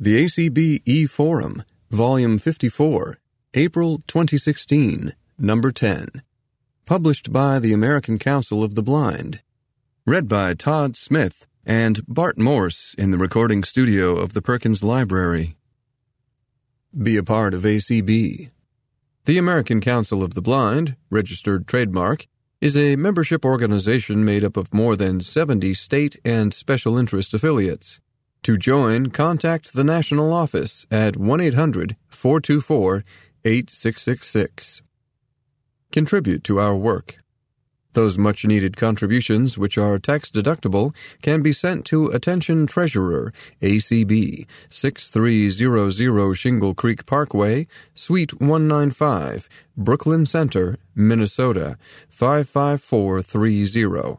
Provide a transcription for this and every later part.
The ACB E Forum, Volume 54, April 2016, Number 10. Published by the American Council of the Blind. Read by Todd Smith and Bart Morse in the recording studio of the Perkins Library. Be a part of ACB. The American Council of the Blind, registered trademark, is a membership organization made up of more than 70 state and special interest affiliates. To join, contact the national office at 1 800 424 8666. Contribute to our work. Those much needed contributions, which are tax deductible, can be sent to Attention Treasurer, ACB, 6300 Shingle Creek Parkway, Suite 195, Brooklyn Center, Minnesota, 55430.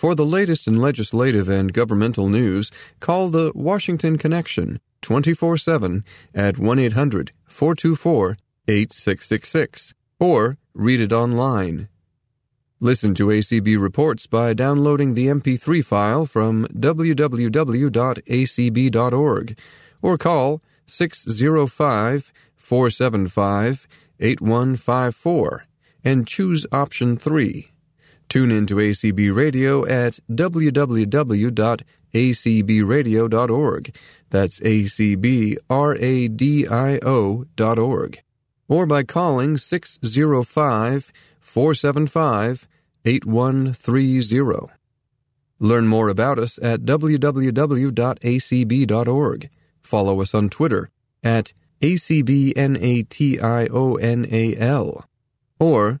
For the latest in legislative and governmental news, call the Washington Connection 24 7 at 1 800 424 8666 or read it online. Listen to ACB reports by downloading the MP3 file from www.acb.org or call 605 475 8154 and choose option 3. Tune in to ACB Radio at www.acbradio.org. That's A-C-B-R-A-D-I-O.org. Or by calling 605 475 8130. Learn more about us at www.acb.org. Follow us on Twitter at ACBNATIONAL. Or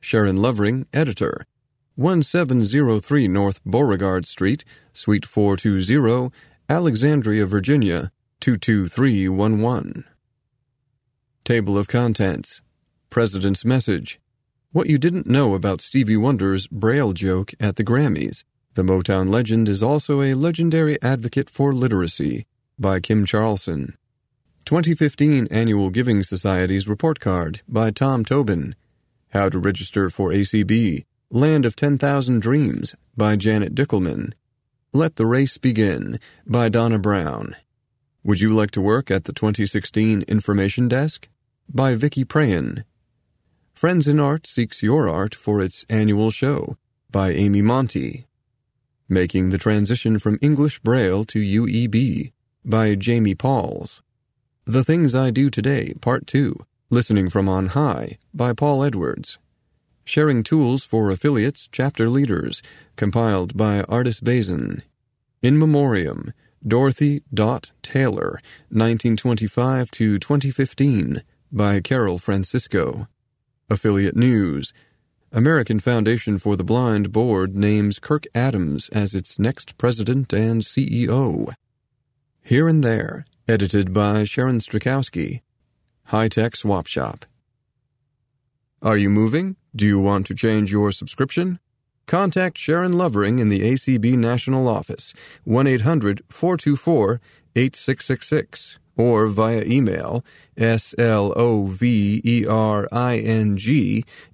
Sharon Lovering, Editor. 1703 North Beauregard Street, Suite 420, Alexandria, Virginia, 22311. Table of Contents President's Message What You Didn't Know About Stevie Wonder's Braille Joke at the Grammys. The Motown legend is also a legendary advocate for literacy by Kim Charlson. 2015 Annual Giving Society's Report Card by Tom Tobin. How to Register for ACB. Land of 10,000 Dreams by Janet Dickelman. Let the Race Begin by Donna Brown. Would you like to work at the 2016 Information Desk? By Vicki Prahin. Friends in Art seeks your art for its annual show by Amy Monthei. Making the Transition from English Braille to UEB by Jamie Pauls. The Things I Do Today, Part 2, Listening from On High by Paul Edwards. Sharing Tools for Affiliates, Chapter Leaders, compiled by Artis Bazin. In Memoriam, Dorothy Dot Taylor, 1925 to 2015, by Carol Francisco. Affiliate News. American Foundation for the Blind Board names Kirk Adams as its next president and CEO. Here and There, edited by Sharon Strzalkowski. High Tech Swap Shop. Are you moving? Do you want to change your subscription? Contact Sharon Lovering in the ACB National Office, 1 800 424 8666, or via email slovering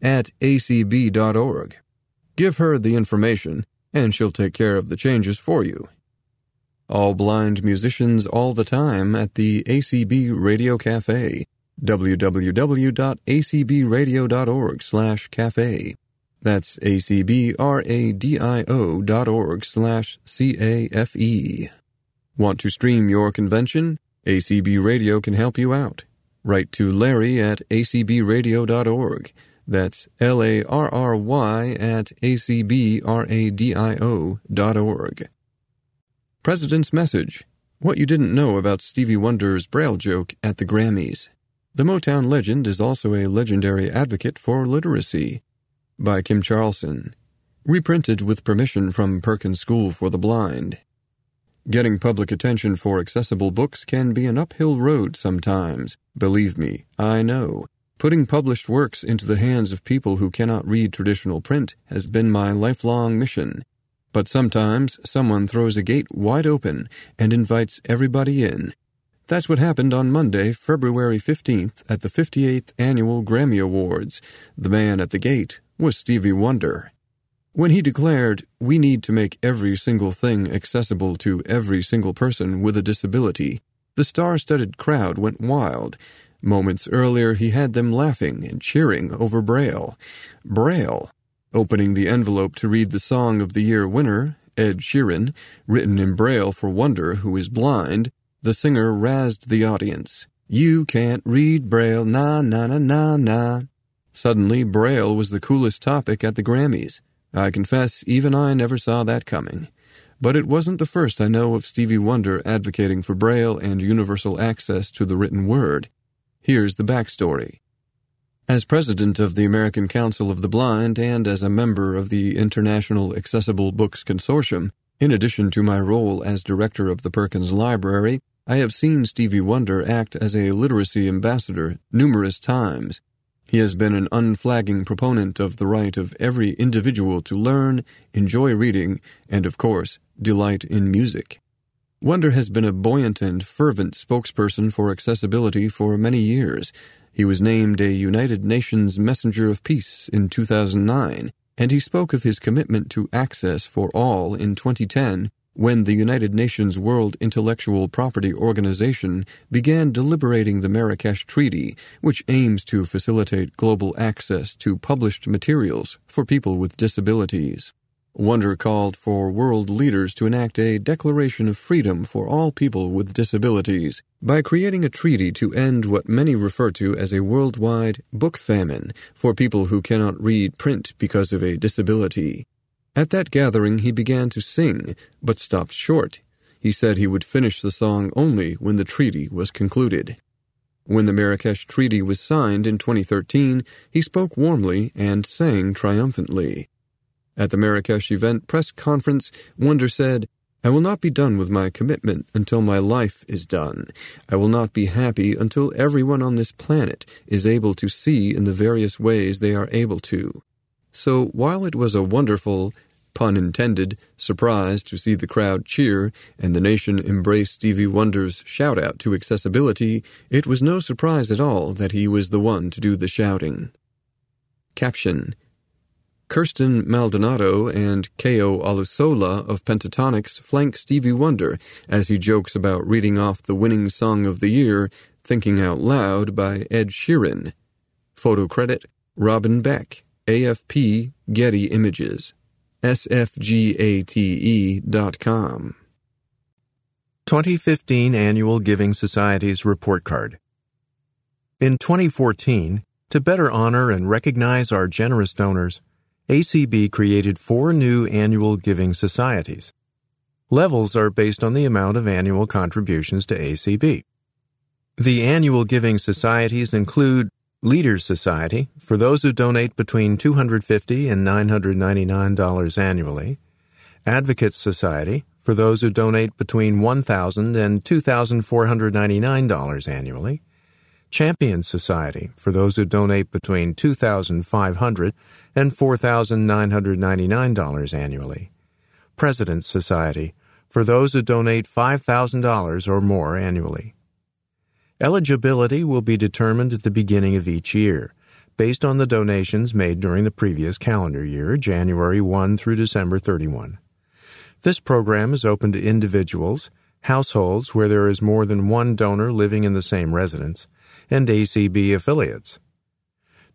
at acb.org. Give her the information, and she'll take care of the changes for you. All blind musicians all the time at the ACB Radio Cafe, www.acbradio.org slash cafe. That's acbradio dot org slash C-A-F-E. Want to stream your convention? ACB Radio can help you out. Write to Larry at acbradio.org. That's L A R R Y at acbradio.org. President's Message What You Didn't Know About Stevie Wonder's Braille Joke at the Grammys. The Motown legend is also a legendary advocate for literacy. By Kim Charlson. Reprinted with permission from Perkins School for the Blind. Getting public attention for accessible books can be an uphill road sometimes. Believe me, I know. Putting published works into the hands of people who cannot read traditional print has been my lifelong mission. But sometimes someone throws a gate wide open and invites everybody in. That's what happened on Monday, February 15th at the 58th Annual Grammy Awards. The man at the gate was Stevie Wonder. When he declared, We need to make every single thing accessible to every single person with a disability, the star studded crowd went wild. Moments earlier, he had them laughing and cheering over Braille. Braille. Opening the envelope to read the Song of the Year winner, Ed Sheeran, written in Braille for Wonder, who is blind, the singer razzed the audience. You can't read Braille, na na na na na. Suddenly, Braille was the coolest topic at the Grammys. I confess, even I never saw that coming. But it wasn't the first I know of Stevie Wonder advocating for Braille and universal access to the written word. Here's the backstory. As president of the American Council of the Blind and as a member of the International Accessible Books Consortium, in addition to my role as director of the Perkins Library, I have seen Stevie Wonder act as a literacy ambassador numerous times he has been an unflagging proponent of the right of every individual to learn, enjoy reading, and, of course, delight in music. Wonder has been a buoyant and fervent spokesperson for accessibility for many years. He was named a United Nations Messenger of Peace in 2009, and he spoke of his commitment to access for all in 2010 when the United Nations World Intellectual Property Organization began deliberating the Marrakesh Treaty, which aims to facilitate global access to published materials for people with disabilities. Wonder called for world leaders to enact a Declaration of Freedom for all people with disabilities by creating a treaty to end what many refer to as a worldwide book famine for people who cannot read print because of a disability. At that gathering, he began to sing, but stopped short. He said he would finish the song only when the treaty was concluded. When the Marrakesh Treaty was signed in 2013, he spoke warmly and sang triumphantly. At the Marrakesh event press conference, Wonder said, I will not be done with my commitment until my life is done. I will not be happy until everyone on this planet is able to see in the various ways they are able to. So while it was a wonderful, pun intended, surprise to see the crowd cheer and the nation embrace Stevie Wonder's shout out to accessibility, it was no surprise at all that he was the one to do the shouting. Caption Kirstin Maldonado and Keo Olusola of Pentatonix flank Stevie Wonder as he jokes about reading off the winning song of the year, Thinking Out Loud by Ed Sheeran. Photo credit Robin Beck. AFP Getty Images, sfgate.com. 2015 Annual Giving Society's Report Card. In 2014, to better honor and recognize our generous donors, ACB created four new annual giving societies. Levels are based on the amount of annual contributions to ACB. The annual giving societies include Leaders Society for those who donate between 250 and $999 annually, Advocates Society for those who donate between $1,000 and $2,499 annually, Champions Society for those who donate between $2,500 and $4,999 annually, President's Society for those who donate $5,000 or more annually. Eligibility will be determined at the beginning of each year, based on the donations made during the previous calendar year, January 1 through December 31. This program is open to individuals, households where there is more than one donor living in the same residence, and ACB affiliates.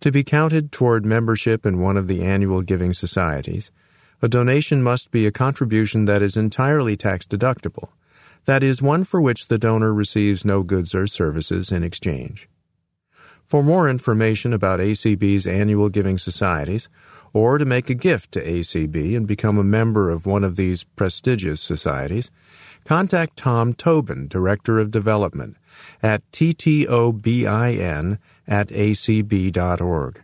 To be counted toward membership in one of the annual giving societies, a donation must be a contribution that is entirely tax deductible that is, one for which the donor receives no goods or services in exchange. For more information about ACB's annual giving societies, or to make a gift to ACB and become a member of one of these prestigious societies, contact Tom Tobin, Director of Development, at ttobin at acb.org,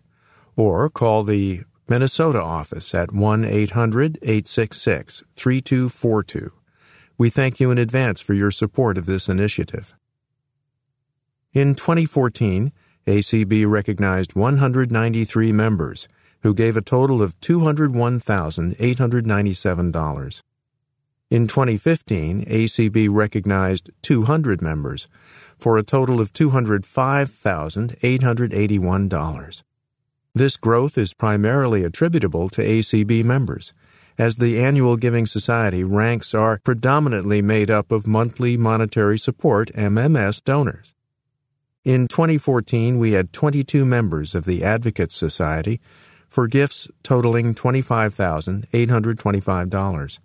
or call the Minnesota office at 1 800 866 3242. We thank you in advance for your support of this initiative. In 2014, ACB recognized 193 members who gave a total of $201,897. In 2015, ACB recognized 200 members for a total of $205,881. This growth is primarily attributable to ACB members, as the Annual Giving Society ranks are predominantly made up of monthly monetary support MMS donors. In 2014, we had 22 members of the Advocates Society for gifts totaling $25,825.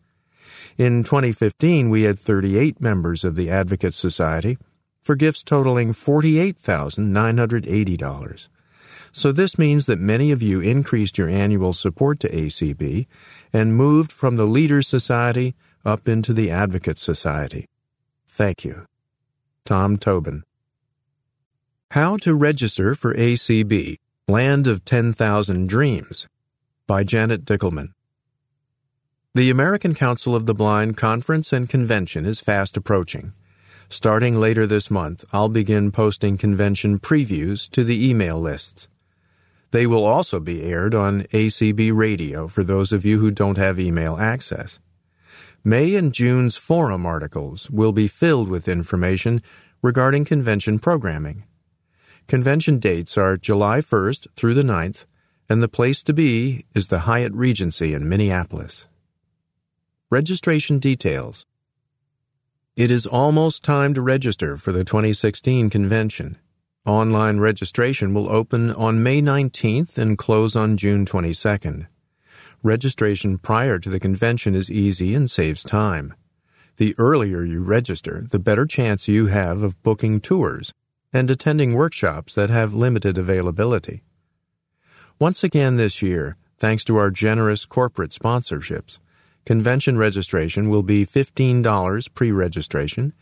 In 2015, we had 38 members of the Advocates Society for gifts totaling $48,980. So this means that many of you increased your annual support to ACB and moved from the Leaders Society up into the Advocates Society. Thank you. Tom Tobin. How to Register for ACB Land of 10,000 Dreams by Janet Dickelman. The American Council of the Blind Conference and Convention is fast approaching. Starting later this month, I'll begin posting convention previews to the email lists. They will also be aired on ACB Radio for those of you who don't have email access. May and June's forum articles will be filled with information regarding convention programming. Convention dates are July 1st through the 9th, and the place to be is the Hyatt Regency in Minneapolis. Registration details. It is almost time to register for the 2016 convention. Online registration will open on May 19th and close on June 22nd. Registration prior to the convention is easy and saves time. The earlier you register, the better chance you have of booking tours and attending workshops that have limited availability. Once again this year, thanks to our generous corporate sponsorships, convention registration will be $15 pre registration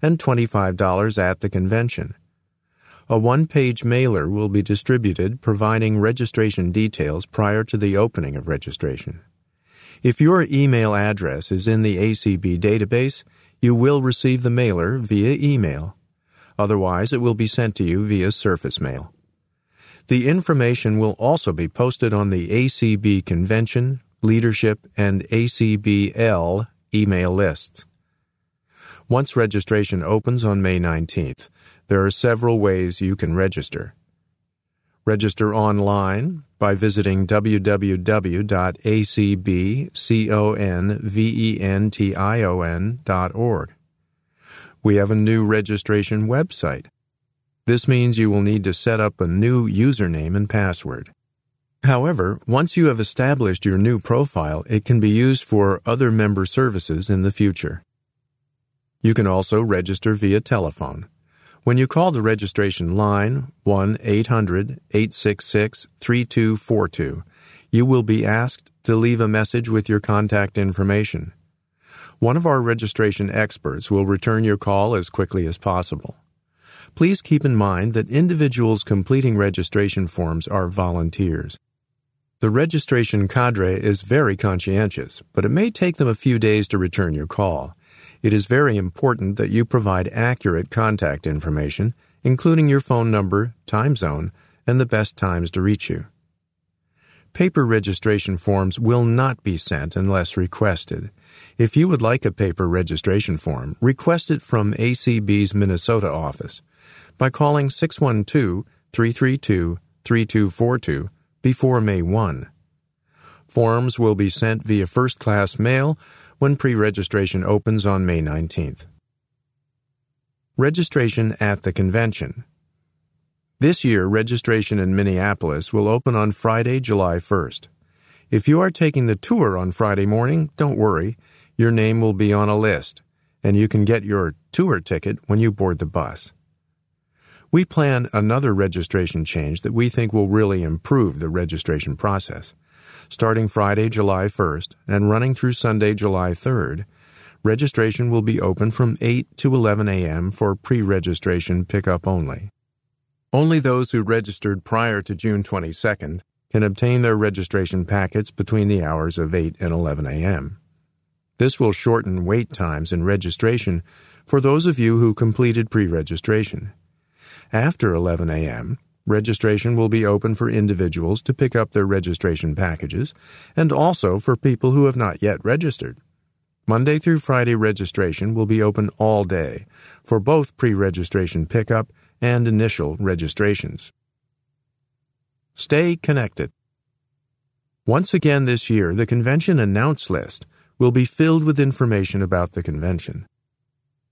and $25 at the convention. A one page mailer will be distributed providing registration details prior to the opening of registration. If your email address is in the ACB database, you will receive the mailer via email. Otherwise, it will be sent to you via surface mail. The information will also be posted on the ACB Convention, Leadership, and ACBL email lists. Once registration opens on May 19th, there are several ways you can register. Register online by visiting www.acbconvention.org. We have a new registration website. This means you will need to set up a new username and password. However, once you have established your new profile, it can be used for other member services in the future. You can also register via telephone. When you call the registration line 1 800 866 3242, you will be asked to leave a message with your contact information. One of our registration experts will return your call as quickly as possible. Please keep in mind that individuals completing registration forms are volunteers. The registration cadre is very conscientious, but it may take them a few days to return your call. It is very important that you provide accurate contact information, including your phone number, time zone, and the best times to reach you. Paper registration forms will not be sent unless requested. If you would like a paper registration form, request it from ACB's Minnesota office by calling 612 332 3242 before May 1. Forms will be sent via first class mail when pre registration opens on May 19th. Registration at the convention. This year, registration in Minneapolis will open on Friday, July 1st. If you are taking the tour on Friday morning, don't worry your name will be on a list, and you can get your tour ticket when you board the bus. We plan another registration change that we think will really improve the registration process. Starting Friday, July 1st, and running through Sunday, July 3rd, registration will be open from 8 to 11 a.m. for pre registration pickup only. Only those who registered prior to June 22nd can obtain their registration packets between the hours of 8 and 11 a.m. This will shorten wait times in registration for those of you who completed pre registration. After 11 a.m., registration will be open for individuals to pick up their registration packages and also for people who have not yet registered. Monday through Friday registration will be open all day for both pre registration pickup and initial registrations. Stay connected. Once again this year, the convention announce list will be filled with information about the convention.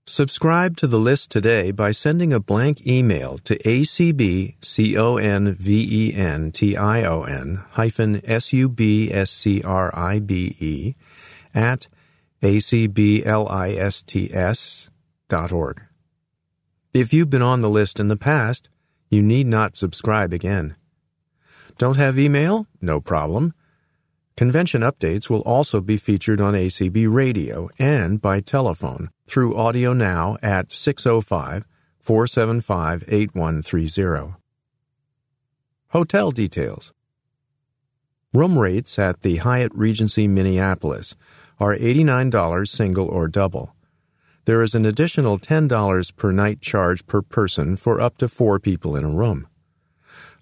Subscribe to the list today by sending a blank email to acbconvention hyphen subscribe at acblists.org. If you've been on the list in the past, you need not subscribe again. Don't have email? No problem. Convention updates will also be featured on ACB radio and by telephone through Audio Now at 605 475 8130. Hotel details. Room rates at the Hyatt Regency Minneapolis are $89 single or double. There is an additional $10 per night charge per person for up to four people in a room.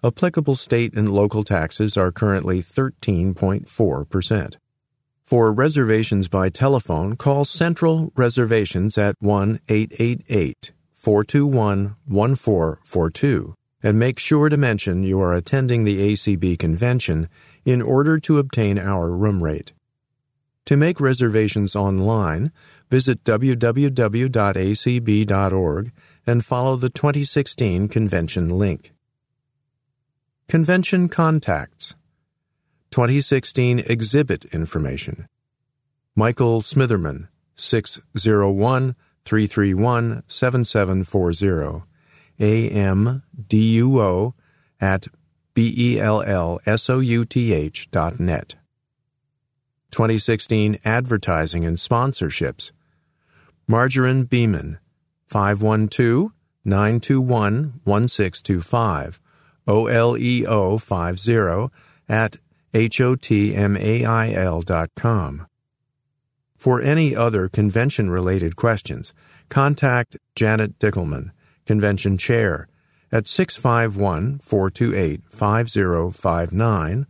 Applicable state and local taxes are currently 13.4%. For reservations by telephone, call Central Reservations at 1 888 421 1442 and make sure to mention you are attending the ACB convention in order to obtain our room rate. To make reservations online, visit www.acb.org and follow the 2016 convention link. Convention Contacts. 2016 Exhibit Information. Michael Smitherman 601 331 7740 AMDUO at B-E-L-L-S-O-U-T-H dot net. 2016 Advertising and Sponsorships. Margarine Beaman 512 921 1625 OLEO50 at hotmail.com. For any other convention related questions, contact Janet Dickelman, Convention Chair, at 651 428 5059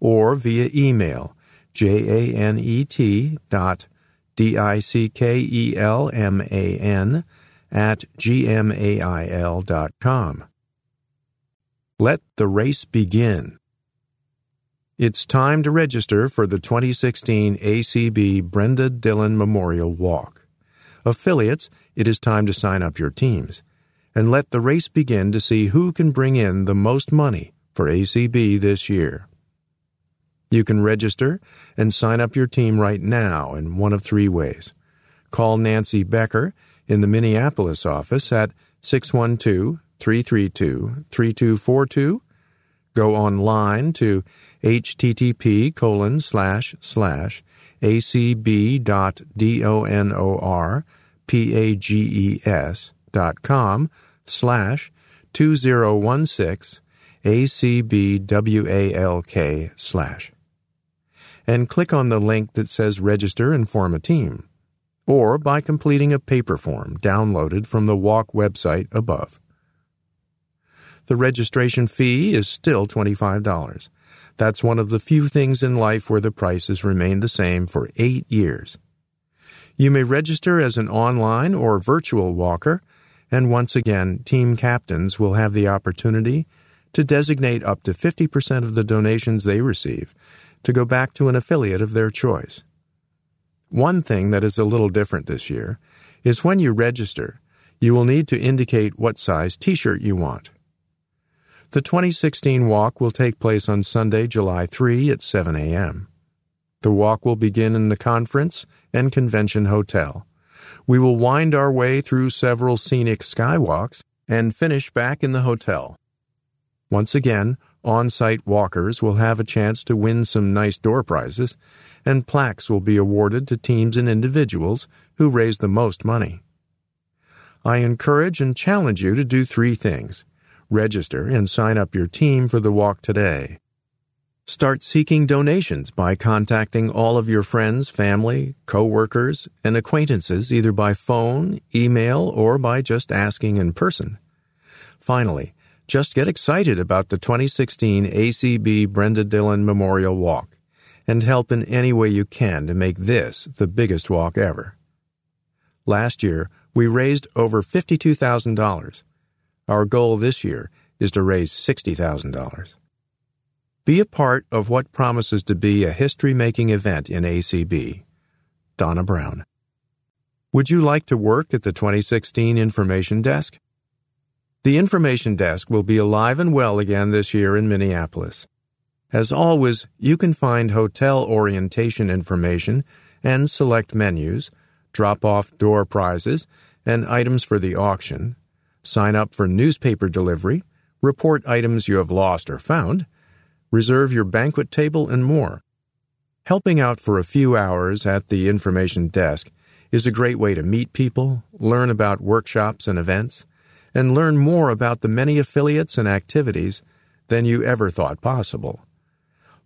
or via email janet dot d-i-c-k-e-l-m-a-n at gmail dot com. Let the race begin. It's time to register for the 2016 ACB Brenda Dillon Memorial Walk. Affiliates, it is time to sign up your teams. And let the race begin to see who can bring in the most money for ACB this year. You can register and sign up your team right now in one of three ways. Call Nancy Becker in the Minneapolis office at 612 332 3242. Go online to http colon slash slash acb.donor dot com slash 2016 acbwalk slash. And click on the link that says register and form a team. Or by completing a paper form downloaded from the walk website above the registration fee is still $25. That's one of the few things in life where the prices remain the same for eight years. You may register as an online or virtual walker, and once again, team captains will have the opportunity to designate up to 50% of the donations they receive to go back to an affiliate of their choice. One thing that is a little different this year is when you register, you will need to indicate what size t shirt you want. The 2016 walk will take place on Sunday, July 3 at 7 a.m. The walk will begin in the Conference and Convention Hotel. We will wind our way through several scenic skywalks and finish back in the hotel. Once again, on site walkers will have a chance to win some nice door prizes, and plaques will be awarded to teams and individuals who raise the most money. I encourage and challenge you to do three things register and sign up your team for the walk today. Start seeking donations by contacting all of your friends, family, co-workers, and acquaintances either by phone, email, or by just asking in person. Finally, just get excited about the 2016 ACB Brenda Dillon Memorial Walk and help in any way you can to make this the biggest walk ever. Last year, we raised over $52,000. Our goal this year is to raise $60,000. Be a part of what promises to be a history making event in ACB. Donna Brown. Would you like to work at the 2016 Information Desk? The information desk will be alive and well again this year in Minneapolis. As always, you can find hotel orientation information and select menus, drop off door prizes, and items for the auction, sign up for newspaper delivery, report items you have lost or found, reserve your banquet table, and more. Helping out for a few hours at the information desk is a great way to meet people, learn about workshops and events, and learn more about the many affiliates and activities than you ever thought possible.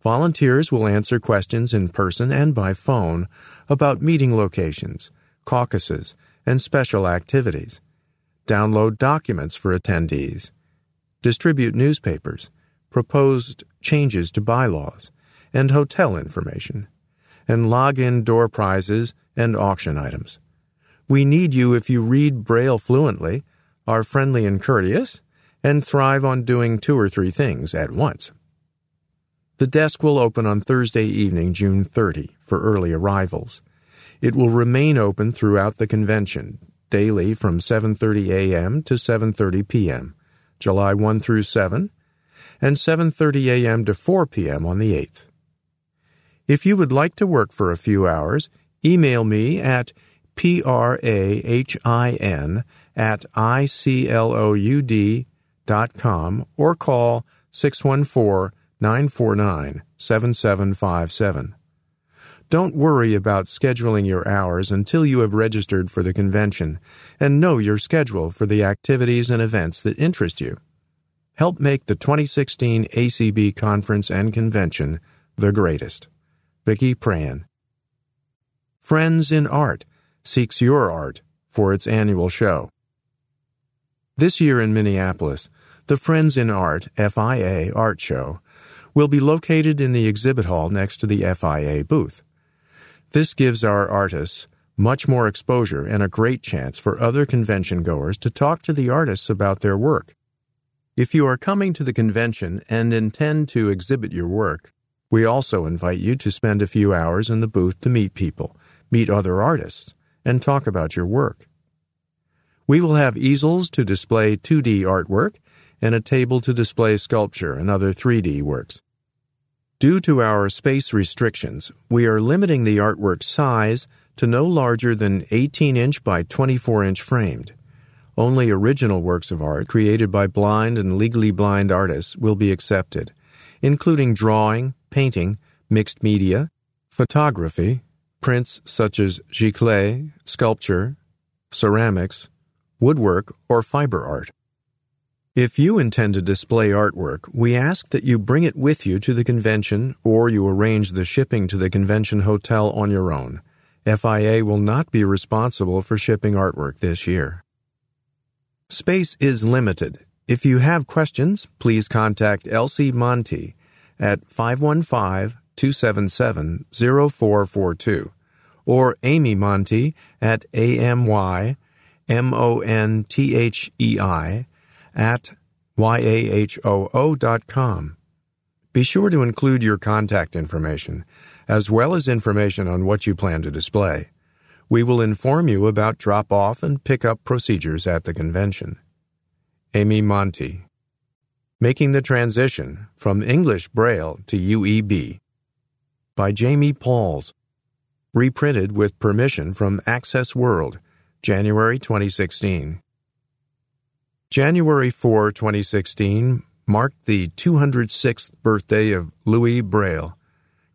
Volunteers will answer questions in person and by phone about meeting locations, caucuses, and special activities. Download documents for attendees. Distribute newspapers, proposed changes to bylaws, and hotel information. And log in door prizes and auction items. We need you if you read Braille fluently are friendly and courteous, and thrive on doing two or three things at once. The desk will open on Thursday evening, June 30, for early arrivals. It will remain open throughout the convention, daily from 7:30 a.m. to 7:30 p.m., July 1 through 7, and 7:30 a.m. to 4 p.m. on the 8th. If you would like to work for a few hours, email me at prahin at icloud dot com or call 614 949 7757. Don't worry about scheduling your hours until you have registered for the convention and know your schedule for the activities and events that interest you. Help make the 2016 ACB Conference and Convention the greatest. Vicki Prahin. Friends in Art seeks your art for its annual show. This year in Minneapolis, the Friends in Art FIA Art Show will be located in the exhibit hall next to the FIA booth. This gives our artists much more exposure and a great chance for other convention goers to talk to the artists about their work. If you are coming to the convention and intend to exhibit your work, we also invite you to spend a few hours in the booth to meet people, meet other artists, and talk about your work. We will have easels to display 2D artwork and a table to display sculpture and other 3D works. Due to our space restrictions, we are limiting the artwork size to no larger than 18 inch by 24 inch framed. Only original works of art created by blind and legally blind artists will be accepted, including drawing, painting, mixed media, photography, prints such as giclée, sculpture, ceramics, woodwork, or fiber art. If you intend to display artwork, we ask that you bring it with you to the convention or you arrange the shipping to the convention hotel on your own. FIA will not be responsible for shipping artwork this year. Space is limited. If you have questions, please contact Elsie Monthei at 515 277 0442 or Amy Monthei at AMY M O N T H E I, at yahoo dot com. Be sure to include your contact information, as well as information on what you plan to display. We will inform you about drop off and pick up procedures at the convention. Amy Monthei. Making the Transition from English Braille to UEB by Jamie Pauls. Reprinted with permission from Access World January 2016. January 4, 2016 marked the 206th birthday of Louis Braille,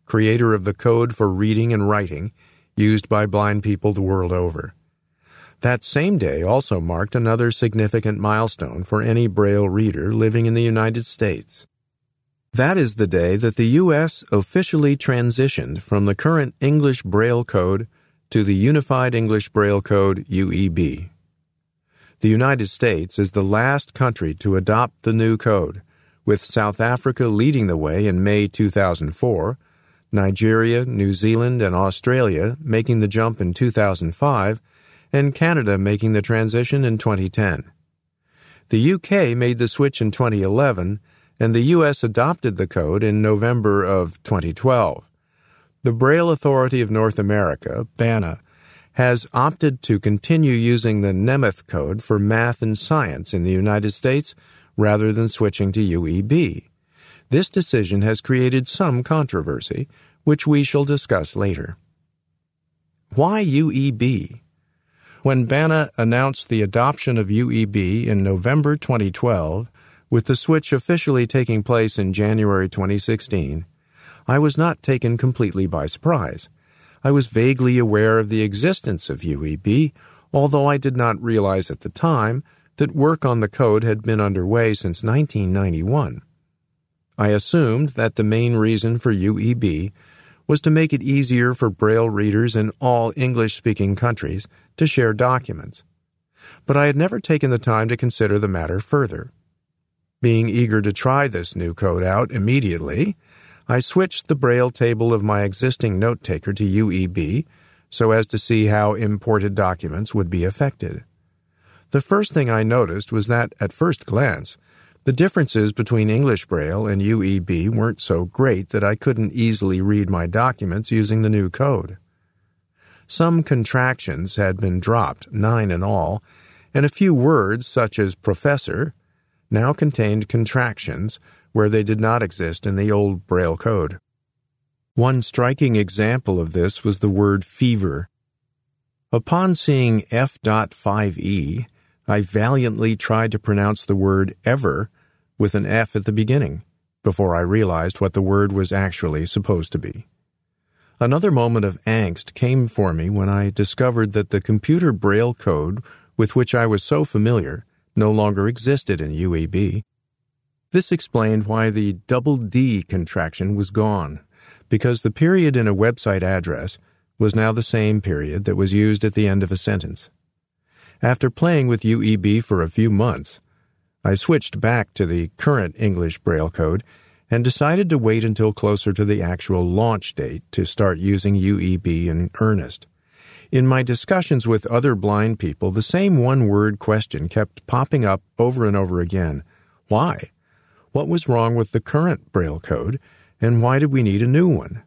creator of the code for reading and writing used by blind people the world over. That same day also marked another significant milestone for any Braille reader living in the United States. That is the day that the U.S. officially transitioned from the current English Braille Code to the Unified English Braille Code UEB. The United States is the last country to adopt the new code, with South Africa leading the way in May 2004, Nigeria, New Zealand, and Australia making the jump in 2005, and Canada making the transition in 2010. The UK made the switch in 2011, and the US adopted the code in November of 2012. The Braille Authority of North America, BANA, has opted to continue using the Nemeth code for math and science in the United States rather than switching to UEB. This decision has created some controversy, which we shall discuss later. Why UEB? When BANA announced the adoption of UEB in November 2012, with the switch officially taking place in January 2016, I was not taken completely by surprise. I was vaguely aware of the existence of UEB, although I did not realize at the time that work on the code had been underway since 1991. I assumed that the main reason for UEB was to make it easier for Braille readers in all English speaking countries to share documents. But I had never taken the time to consider the matter further. Being eager to try this new code out immediately, I switched the Braille table of my existing note taker to UEB so as to see how imported documents would be affected. The first thing I noticed was that, at first glance, the differences between English Braille and UEB weren't so great that I couldn't easily read my documents using the new code. Some contractions had been dropped, nine in all, and a few words, such as professor, now contained contractions where they did not exist in the old Braille code. One striking example of this was the word fever. Upon seeing F.5e, I valiantly tried to pronounce the word ever with an F at the beginning before I realized what the word was actually supposed to be. Another moment of angst came for me when I discovered that the computer braille code with which I was so familiar no longer existed in UEB. This explained why the double D contraction was gone, because the period in a website address was now the same period that was used at the end of a sentence. After playing with UEB for a few months, I switched back to the current English Braille code and decided to wait until closer to the actual launch date to start using UEB in earnest. In my discussions with other blind people, the same one word question kept popping up over and over again. Why? What was wrong with the current Braille code, and why did we need a new one?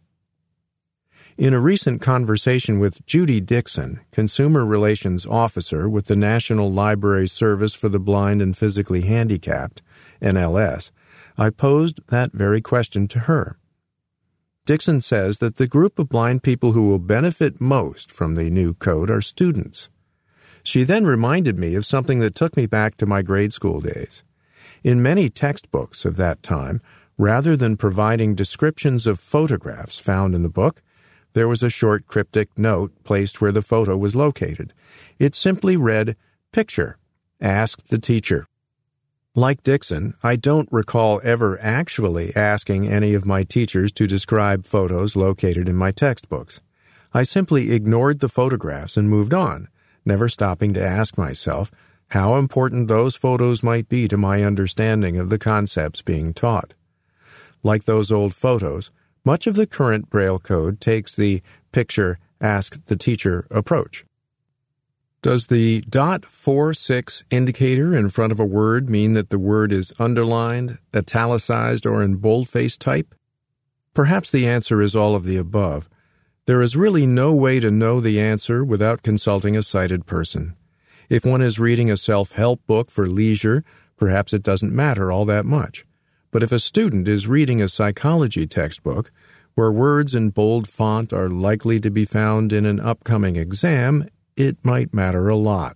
In a recent conversation with Judy Dixon, Consumer Relations Officer with the National Library Service for the Blind and Physically Handicapped, NLS, I posed that very question to her. Dixon says that the group of blind people who will benefit most from the new code are students. She then reminded me of something that took me back to my grade school days. In many textbooks of that time, rather than providing descriptions of photographs found in the book, there was a short cryptic note placed where the photo was located. It simply read, Picture. Ask the teacher. Like Dixon, I don't recall ever actually asking any of my teachers to describe photos located in my textbooks. I simply ignored the photographs and moved on, never stopping to ask myself how important those photos might be to my understanding of the concepts being taught. Like those old photos, much of the current Braille code takes the picture ask the teacher approach. Does the dot four six indicator in front of a word mean that the word is underlined, italicized, or in boldface type? Perhaps the answer is all of the above. There is really no way to know the answer without consulting a sighted person. If one is reading a self help book for leisure, perhaps it doesn't matter all that much. But if a student is reading a psychology textbook, where words in bold font are likely to be found in an upcoming exam, it might matter a lot.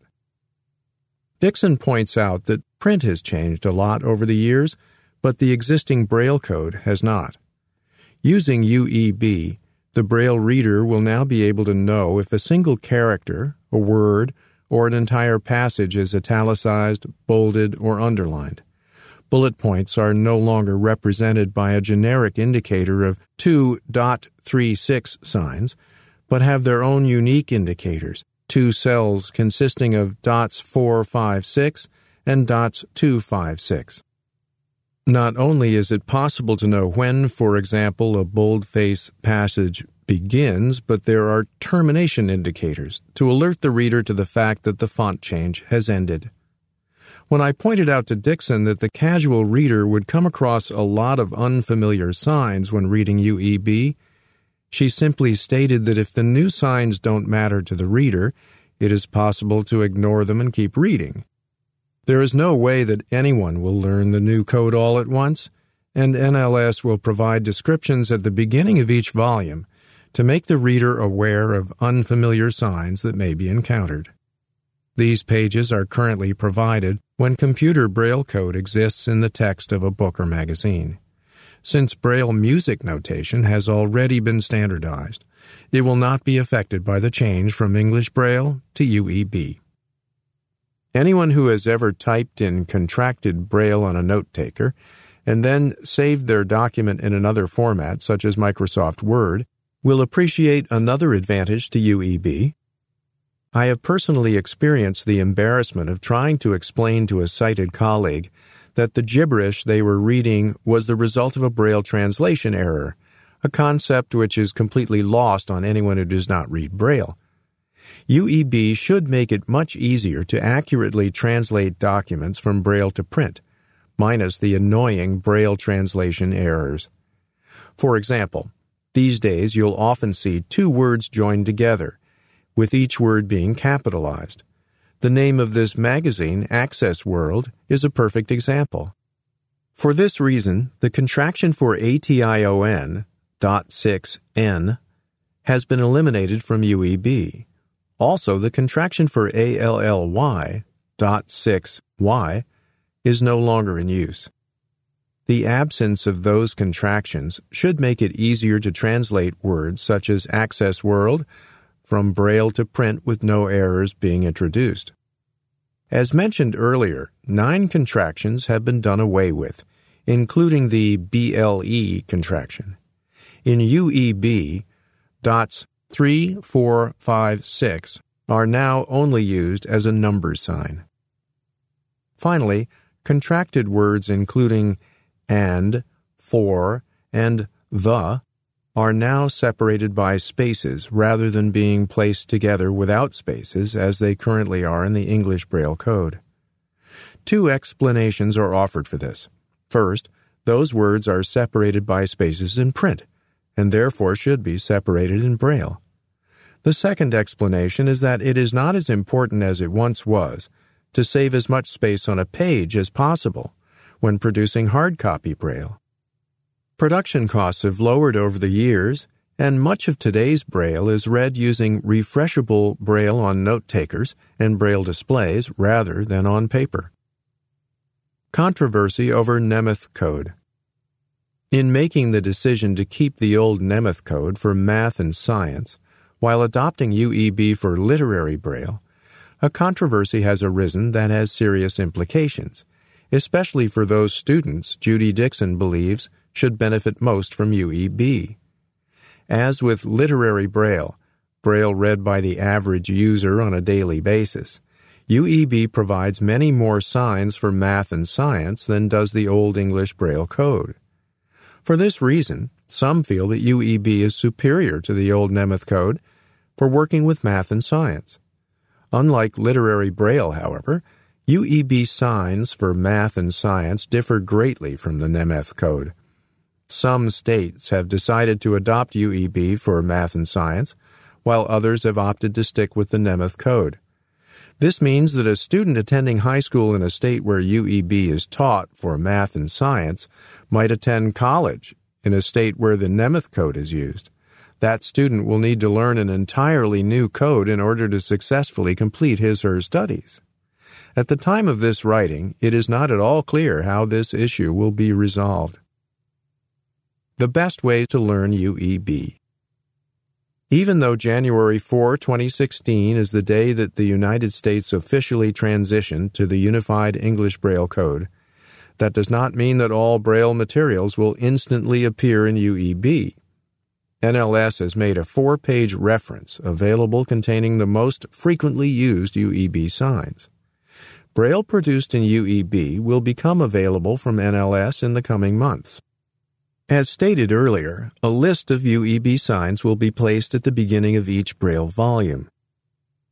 Dixon points out that Print has changed a lot over the years, but the existing Braille code has not. Using UEB, the Braille reader will now be able to know if a single character, a word, or an entire passage is italicized, bolded, or underlined. Bullet points are no longer represented by a generic indicator of two dot three six signs, but have their own unique indicators, two cells consisting of dots 456 and dots 256. Not only is it possible to know when, for example, a boldface passage begins, but there are termination indicators to alert the reader to the fact that the font change has ended. When I pointed out to Dixon that the casual reader would come across a lot of unfamiliar signs when reading UEB, she simply stated that if the new signs don't matter to the reader, it is possible to ignore them and keep reading. There is no way that anyone will learn the new code all at once, and NLS will provide descriptions at the beginning of each volume to make the reader aware of unfamiliar signs that may be encountered. These pages are currently provided when computer braille code exists in the text of a book or magazine. Since Braille music notation has already been standardized, it will not be affected by the change from English Braille to UEB. Anyone who has ever typed in contracted Braille on a note taker and then saved their document in another format, such as Microsoft Word, will appreciate another advantage to UEB. I have personally experienced the embarrassment of trying to explain to a sighted colleague that the gibberish they were reading was the result of a Braille translation error, a concept which is completely lost on anyone who does not read Braille. UEB should make it much easier to accurately translate documents from Braille to print, minus the annoying Braille translation errors. For example, these days you'll often see two words joined together, with each word being capitalized. The name of this magazine, Access World, is a perfect example. For this reason, the contraction for ATION, dot 6N, has been eliminated from UEB. Also, the contraction for ALLY, dot 6Y, is no longer in use. The absence of those contractions should make it easier to translate words such as Access World from Braille to print with no errors being introduced. As mentioned earlier, nine contractions have been done away with, including the BLE contraction. In UEB, dots 3, 4, 5, 6 are now only used as a number sign. Finally, contracted words including and, for, and the are now separated by spaces rather than being placed together without spaces as they currently are in the English Braille code. Two explanations are offered for this. First, those words are separated by spaces in print, and therefore should be separated in Braille. The second explanation is that it is not as important as it once was to save as much space on a page as possible when producing hard copy Braille. Production costs have lowered over the years, and much of today's Braille is read using refreshable Braille on note takers and Braille displays rather than on paper. Controversy over Nemeth Code. In making the decision to keep the old Nemeth Code for math and science, while adopting UEB for literary Braille, a controversy has arisen that has serious implications, especially for those students Judy Dixon believes should benefit most from UEB. As with literary Braille, Braille read by the average user on a daily basis, UEB provides many more signs for math and science than does the Old English Braille code. For this reason, some feel that UEB is superior to the Old Nemeth code for working with math and science. Unlike literary Braille, however, UEB signs for math and science differ greatly from the Nemeth code. Some states have decided to adopt UEB for math and science, while others have opted to stick with the Nemeth Code. This means that a student attending high school in a state where UEB is taught for math and science might attend college in a state where the Nemeth Code is used. That student will need to learn an entirely new code in order to successfully complete his or her studies. At the time of this writing, it is not at all clear how this issue will be resolved. The best way to learn UEB. Even though January 4, 2016 is the day that the United States officially transitioned to the Unified English Braille Code, that does not mean that all Braille materials will instantly appear in UEB. NLS has made a four page reference available containing the most frequently used UEB signs. Braille produced in UEB will become available from NLS in the coming months. As stated earlier, a list of UEB signs will be placed at the beginning of each Braille volume.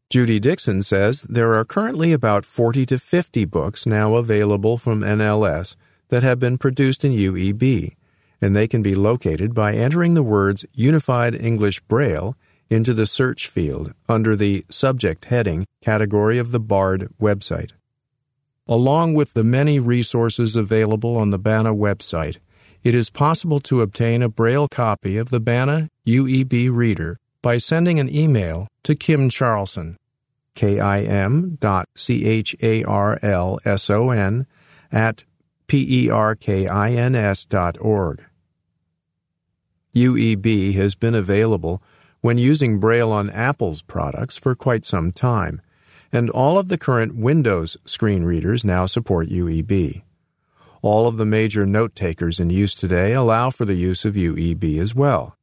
Judy Dixon says there are currently about 40 to 50 books now available from NLS that have been produced in UEB, and they can be located by entering the words Unified English Braille into the search field under the Subject heading category of the BARD website. Along with the many resources available on the BANA website, it is possible to obtain a Braille copy of the BANA UEB Reader by sending an email to Kim Charlson, K-I-M dot C-H-A-R-L-S-O-N at P-E-R-K-I-N-S dot org. UEB has been available when using Braille on Apple's products for quite some time – and all of the current Windows screen readers now support UEB. All of the major note takers in use today allow for the use of UEB as well.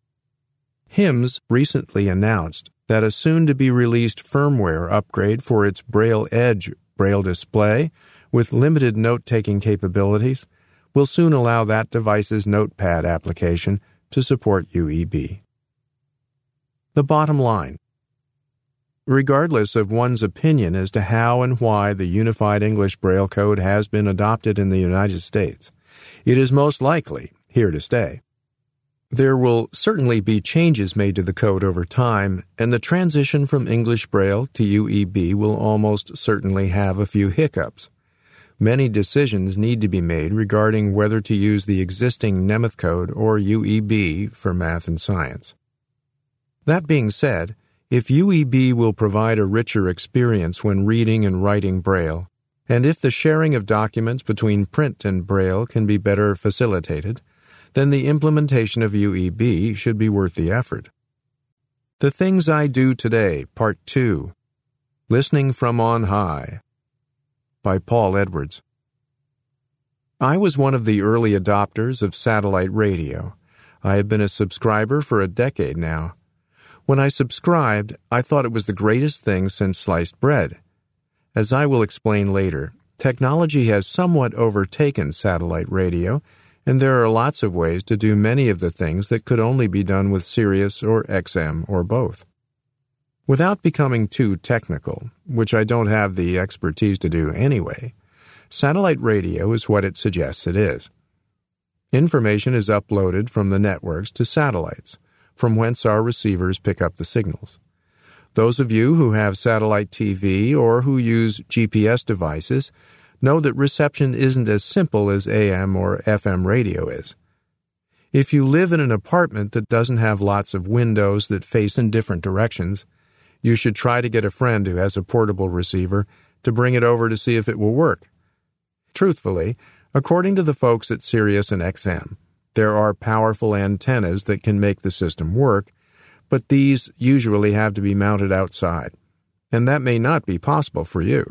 HIMS recently announced that a soon to be released firmware upgrade for its Braille Edge Braille display with limited note taking capabilities will soon allow that device's notepad application to support UEB. The bottom line regardless of one's opinion as to how and why the Unified English Braille Code has been adopted in the United States. It is most likely here to stay. There will certainly be changes made to the code over time, and the transition from English Braille to UEB will almost certainly have a few hiccups. Many decisions need to be made regarding whether to use the existing Nemeth code or UEB for math and science. That being said, if UEB will provide a richer experience when reading and writing Braille, and if the sharing of documents between print and Braille can be better facilitated, then the implementation of UEB should be worth the effort. The Things I Do Today, Part 2 Listening from On High by Paul Edwards. I was one of the early adopters of satellite radio. I have been a subscriber for a decade now. When I subscribed, I thought it was the greatest thing since sliced bread. As I will explain later, technology has somewhat overtaken satellite radio, and there are lots of ways to do many of the things that could only be done with Sirius or XM or both. Without becoming too technical, which I don't have the expertise to do anyway, satellite radio is what it suggests it is. Information is uploaded from the networks to satellites from whence our receivers pick up the signals. Those of you who have satellite TV or who use GPS devices know that reception isn't as simple as AM or FM radio is. If you live in an apartment that doesn't have lots of windows that face in different directions, you should try to get a friend who has a portable receiver to bring it over to see if it will work. Truthfully, according to the folks at Sirius and XM, there are powerful antennas that can make the system work, but these usually have to be mounted outside, and that may not be possible for you.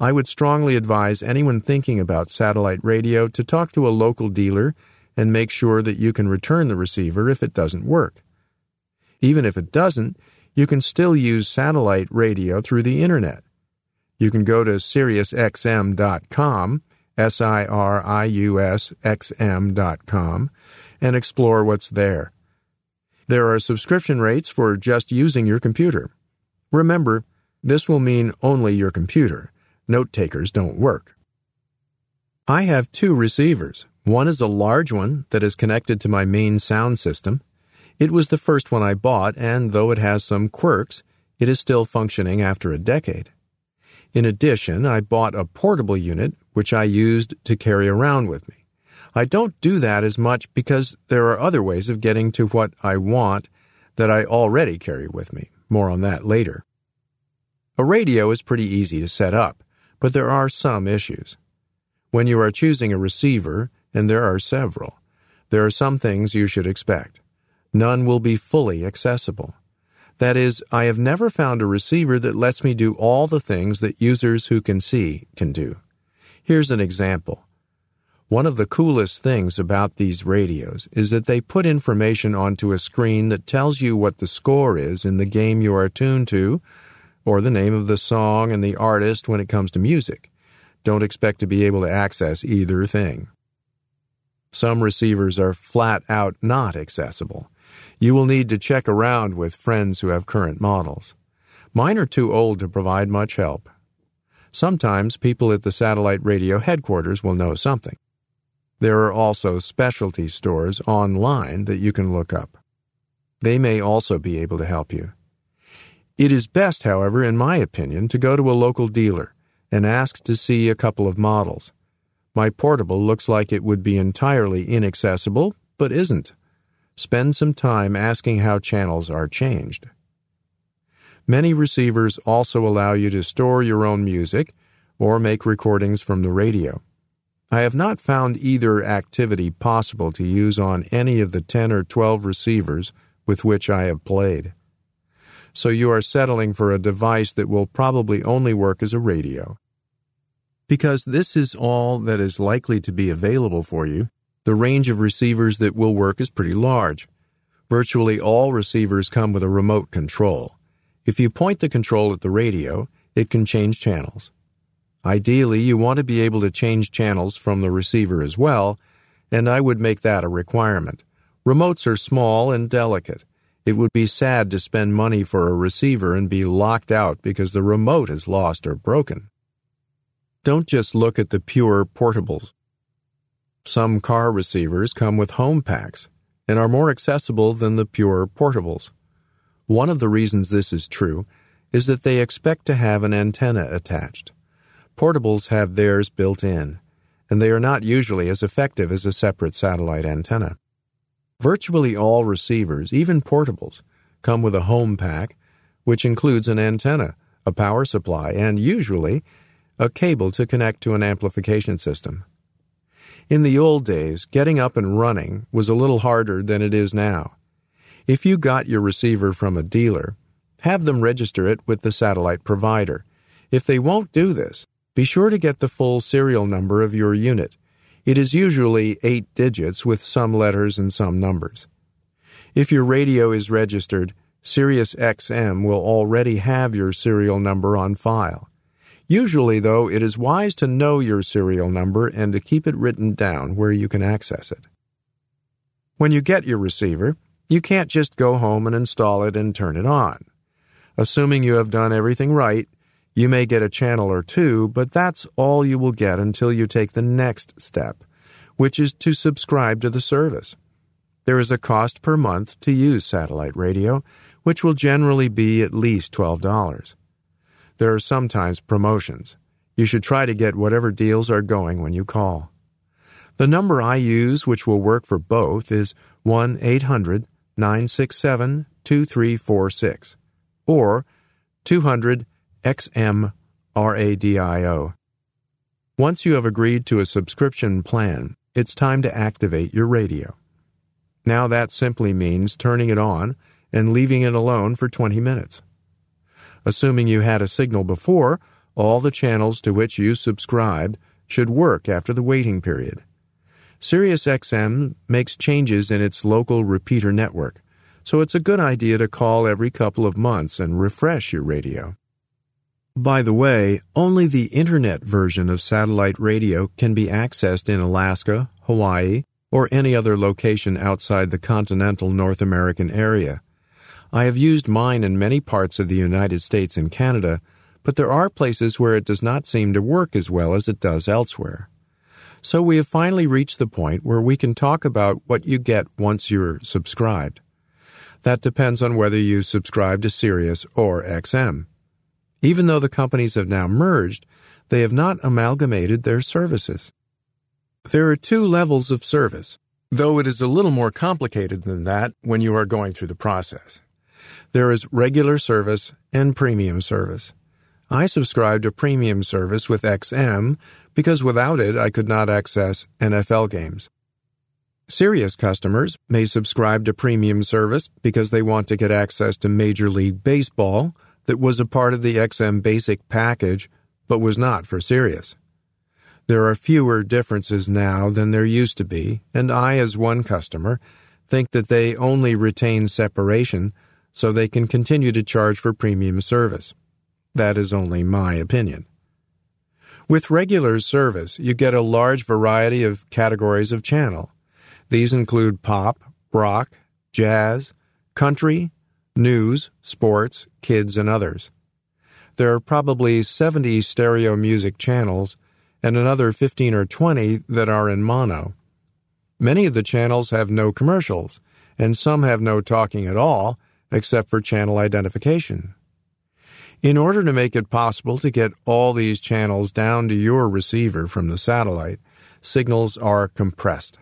I would strongly advise anyone thinking about satellite radio to talk to a local dealer and make sure that you can return the receiver if it doesn't work. Even if it doesn't, you can still use satellite radio through the internet. You can go to SiriusXM.com S-I-R-I-U-S-X-M dot com, and explore what's there. There are subscription rates for just using your computer. Remember, this will mean only your computer. Note takers don't work. I have two receivers. One is a large one that is connected to my main sound system. It was the first one I bought, and though it has some quirks, it is still functioning after a decade. In addition, I bought a portable unit which I used to carry around with me. I don't do that as much because there are other ways of getting to what I want that I already carry with me. More on that later. A radio is pretty easy to set up, but there are some issues. When you are choosing a receiver, and there are several, there are some things you should expect. None will be fully accessible. That is, I have never found a receiver that lets me do all the things that users who can see can do. Here's an example. One of the coolest things about these radios is that they put information onto a screen that tells you what the score is in the game you are tuned to, or the name of the song and the artist when it comes to music. Don't expect to be able to access either thing. Some receivers are flat out not accessible. You will need to check around with friends who have current models. Mine are too old to provide much help. Sometimes people at the satellite radio headquarters will know something. There are also specialty stores online that you can look up. They may also be able to help you. It is best, however, in my opinion, to go to a local dealer and ask to see a couple of models. My portable looks like it would be entirely inaccessible, but isn't. Spend some time asking how channels are changed. Many receivers also allow you to store your own music or make recordings from the radio. I have not found either activity possible to use on any of the 10 or 12 receivers with which I have played. So you are settling for a device that will probably only work as a radio. Because this is all that is likely to be available for you, the range of receivers that will work is pretty large. Virtually all receivers come with a remote control. If you point the control at the radio, it can change channels. Ideally, you want to be able to change channels from the receiver as well, and I would make that a requirement. Remotes are small and delicate. It would be sad to spend money for a receiver and be locked out because the remote is lost or broken. Don't just look at the pure portables. Some car receivers come with home packs and are more accessible than the pure portables. One of the reasons this is true is that they expect to have an antenna attached. Portables have theirs built in, and they are not usually as effective as a separate satellite antenna. Virtually all receivers, even portables, come with a home pack, which includes an antenna, a power supply, and usually a cable to connect to an amplification system. In the old days, getting up and running was a little harder than it is now. If you got your receiver from a dealer, have them register it with the satellite provider. If they won't do this, be sure to get the full serial number of your unit. It is usually eight digits with some letters and some numbers. If your radio is registered, Sirius XM will already have your serial number on file. Usually, though, it is wise to know your serial number and to keep it written down where you can access it. When you get your receiver, you can't just go home and install it and turn it on. Assuming you have done everything right, you may get a channel or two, but that's all you will get until you take the next step, which is to subscribe to the service. There is a cost per month to use satellite radio, which will generally be at least $12. There are sometimes promotions. You should try to get whatever deals are going when you call. The number I use, which will work for both, is 1 800 967 2346 or 200 XM RADIO. Once you have agreed to a subscription plan, it's time to activate your radio. Now that simply means turning it on and leaving it alone for 20 minutes. Assuming you had a signal before, all the channels to which you subscribed should work after the waiting period. SiriusXM makes changes in its local repeater network, so it's a good idea to call every couple of months and refresh your radio. By the way, only the Internet version of satellite radio can be accessed in Alaska, Hawaii, or any other location outside the continental North American area. I have used mine in many parts of the United States and Canada, but there are places where it does not seem to work as well as it does elsewhere. So we have finally reached the point where we can talk about what you get once you're subscribed. That depends on whether you subscribe to Sirius or XM. Even though the companies have now merged, they have not amalgamated their services. There are two levels of service, though it is a little more complicated than that when you are going through the process. There is regular service and premium service. I subscribe to premium service with XM because without it I could not access NFL games. Sirius customers may subscribe to premium service because they want to get access to Major League Baseball that was a part of the XM basic package but was not for Sirius. There are fewer differences now than there used to be, and I, as one customer, think that they only retain separation so they can continue to charge for premium service. That is only my opinion. With regular service, you get a large variety of categories of channel. These include pop, rock, jazz, country, news, sports, kids, and others. There are probably 70 stereo music channels and another 15 or 20 that are in mono. Many of the channels have no commercials, and some have no talking at all, except for channel identification. In order to make it possible to get all these channels down to your receiver from the satellite, signals are compressed.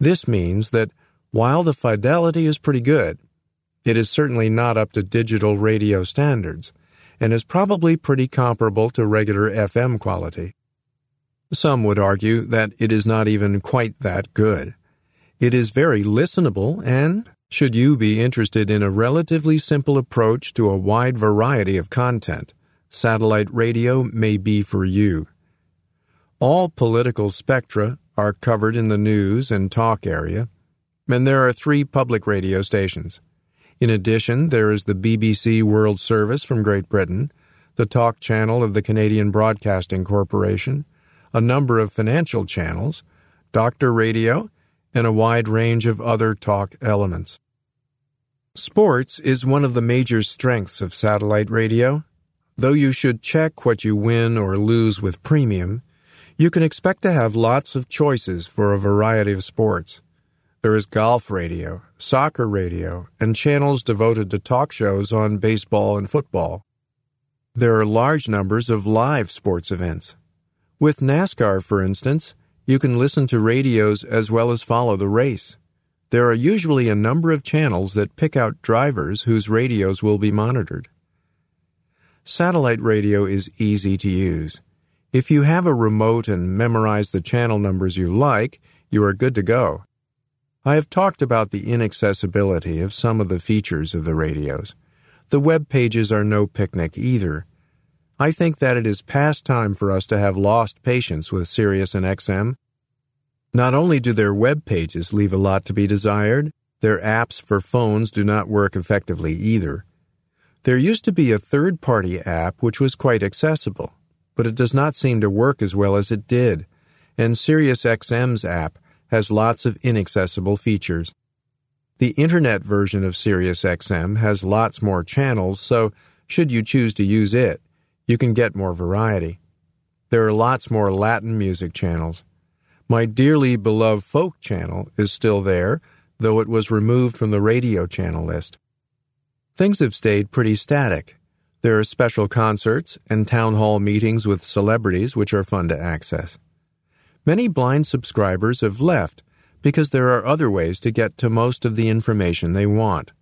This means that while the fidelity is pretty good, it is certainly not up to digital radio standards and is probably pretty comparable to regular FM quality. Some would argue that it is not even quite that good. It is very listenable, and should you be interested in a relatively simple approach to a wide variety of content, satellite radio may be for you. All political spectra are covered in the news and talk area, and there are three public radio stations. In addition, there is the BBC World Service from Great Britain, the talk channel of the Canadian Broadcasting Corporation, a number of financial channels, doctor radio, and a wide range of other talk elements. Sports is one of the major strengths of satellite radio. Though you should check what you win or lose with premium, you can expect to have lots of choices for a variety of sports. There is golf radio, soccer radio, and channels devoted to talk shows on baseball and football. There are large numbers of live sports events. With NASCAR, for instance, you can listen to radios as well as follow the race. There are usually a number of channels that pick out drivers whose radios will be monitored. Satellite radio is easy to use. If you have a remote and memorize the channel numbers you like, you are good to go. I have talked about the inaccessibility of some of the features of the radios. The web pages are no picnic either. I think that it is past time for us to have lost patience with Sirius and XM. Not only do their web pages leave a lot to be desired, their apps for phones do not work effectively either. There used to be a third party app which was quite accessible but it does not seem to work as well as it did, and SiriusXM's app has lots of inaccessible features. The internet version of SiriusXM has lots more channels, so should you choose to use it, you can get more variety. There are lots more Latin music channels. My dearly beloved folk channel is still there, though it was removed from the radio channel list. Things have stayed pretty static. There are special concerts and town hall meetings with celebrities which are fun to access. Many blind subscribers have left because there are other ways to get to most of the information they want.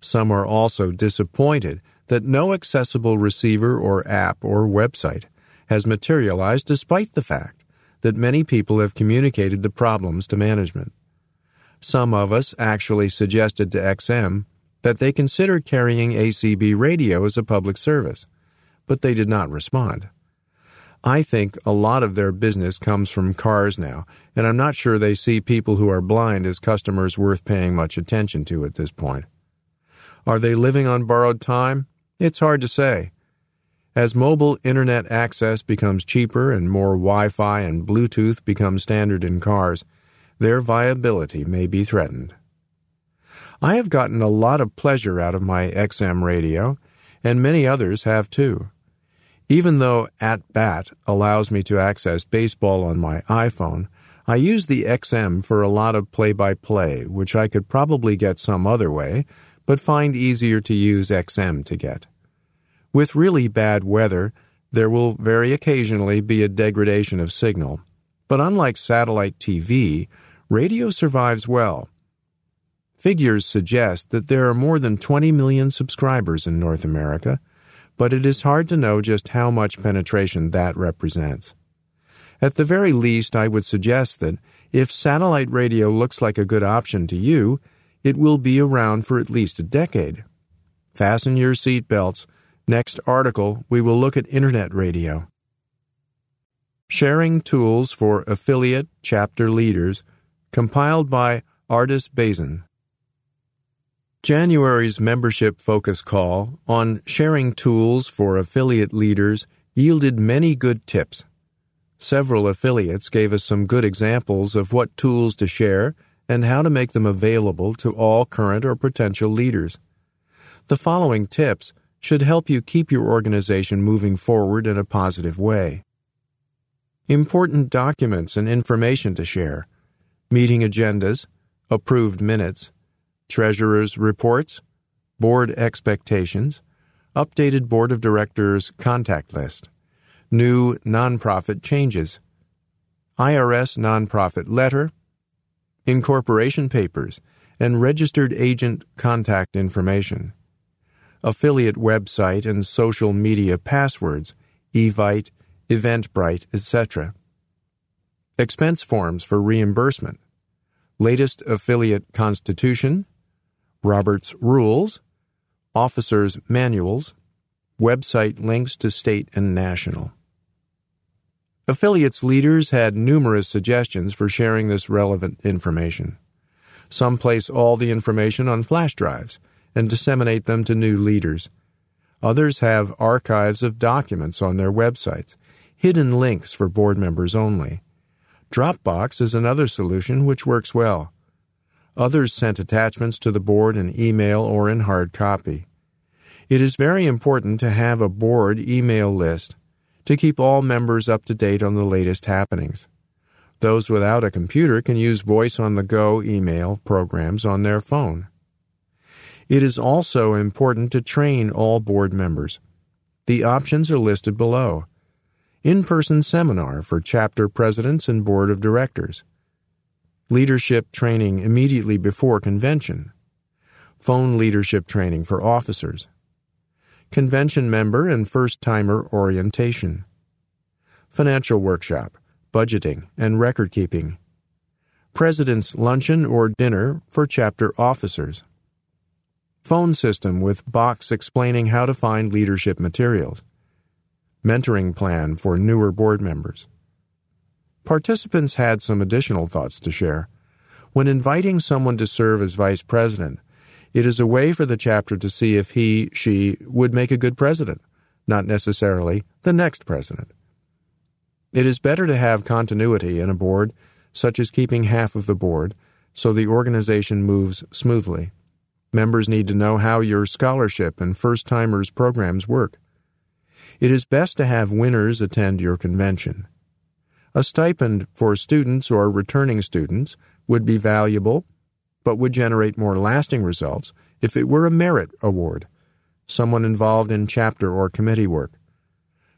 Some are also disappointed that no accessible receiver or app or website has materialized despite the fact that many people have communicated the problems to management. Some of us actually suggested to XM that they consider carrying ACB radio as a public service, but they did not respond. I think a lot of their business comes from cars now, and I'm not sure they see people who are blind as customers worth paying much attention to at this point. Are they living on borrowed time? It's hard to say. As mobile internet access becomes cheaper and more Wi Fi and Bluetooth become standard in cars, their viability may be threatened. I have gotten a lot of pleasure out of my XM radio, and many others have too. Even though At Bat allows me to access baseball on my iPhone, I use the XM for a lot of play by play, which I could probably get some other way, but find easier to use XM to get. With really bad weather, there will very occasionally be a degradation of signal, but unlike satellite TV, radio survives well Figures suggest that there are more than 20 million subscribers in North America, but it is hard to know just how much penetration that represents. At the very least, I would suggest that if satellite radio looks like a good option to you, it will be around for at least a decade. Fasten your seatbelts. Next article, we will look at Internet radio. Sharing Tools for Affiliate Chapter Leaders, compiled by Ardis Bazyn. January's membership focus call on sharing tools for affiliate leaders yielded many good tips. Several affiliates gave us some good examples of what tools to share and how to make them available to all current or potential leaders. The following tips should help you keep your organization moving forward in a positive way. Important documents and information to share, meeting agendas, approved minutes, treasurer's reports, board expectations, updated board of directors contact list, new nonprofit changes, IRS nonprofit letter, incorporation papers, and registered agent contact information, affiliate website and social media passwords, Evite, Eventbrite, etc. Expense forms for reimbursement, latest affiliate constitution, Robert's rules, officers' manuals, website links to state and national. Affiliates leaders had numerous suggestions for sharing this relevant information. Some place all the information on flash drives and disseminate them to new leaders. Others have archives of documents on their websites, hidden links for board members only. Dropbox is another solution which works well. Others sent attachments to the board in email or in hard copy. It is very important to have a board email list to keep all members up to date on the latest happenings. Those without a computer can use voice on the go email programs on their phone. It is also important to train all board members. The options are listed below. In person seminar for chapter presidents and board of directors. Leadership training immediately before convention. Phone leadership training for officers convention member and first timer orientation, financial workshop, budgeting, and record keeping, president's luncheon or dinner for chapter officers, phone system with box explaining how to find leadership materials, mentoring plan for newer board members. Participants had some additional thoughts to share. When inviting someone to serve as vice president, it is a way for the chapter to see if he, she would make a good president, not necessarily the next president. It is better to have continuity in a board, such as keeping half of the board, so the organization moves smoothly. Members need to know how your scholarship and first timers programs work. It is best to have winners attend your convention. A stipend for students or returning students would be valuable but would generate more lasting results if it were a merit award, someone involved in chapter or committee work.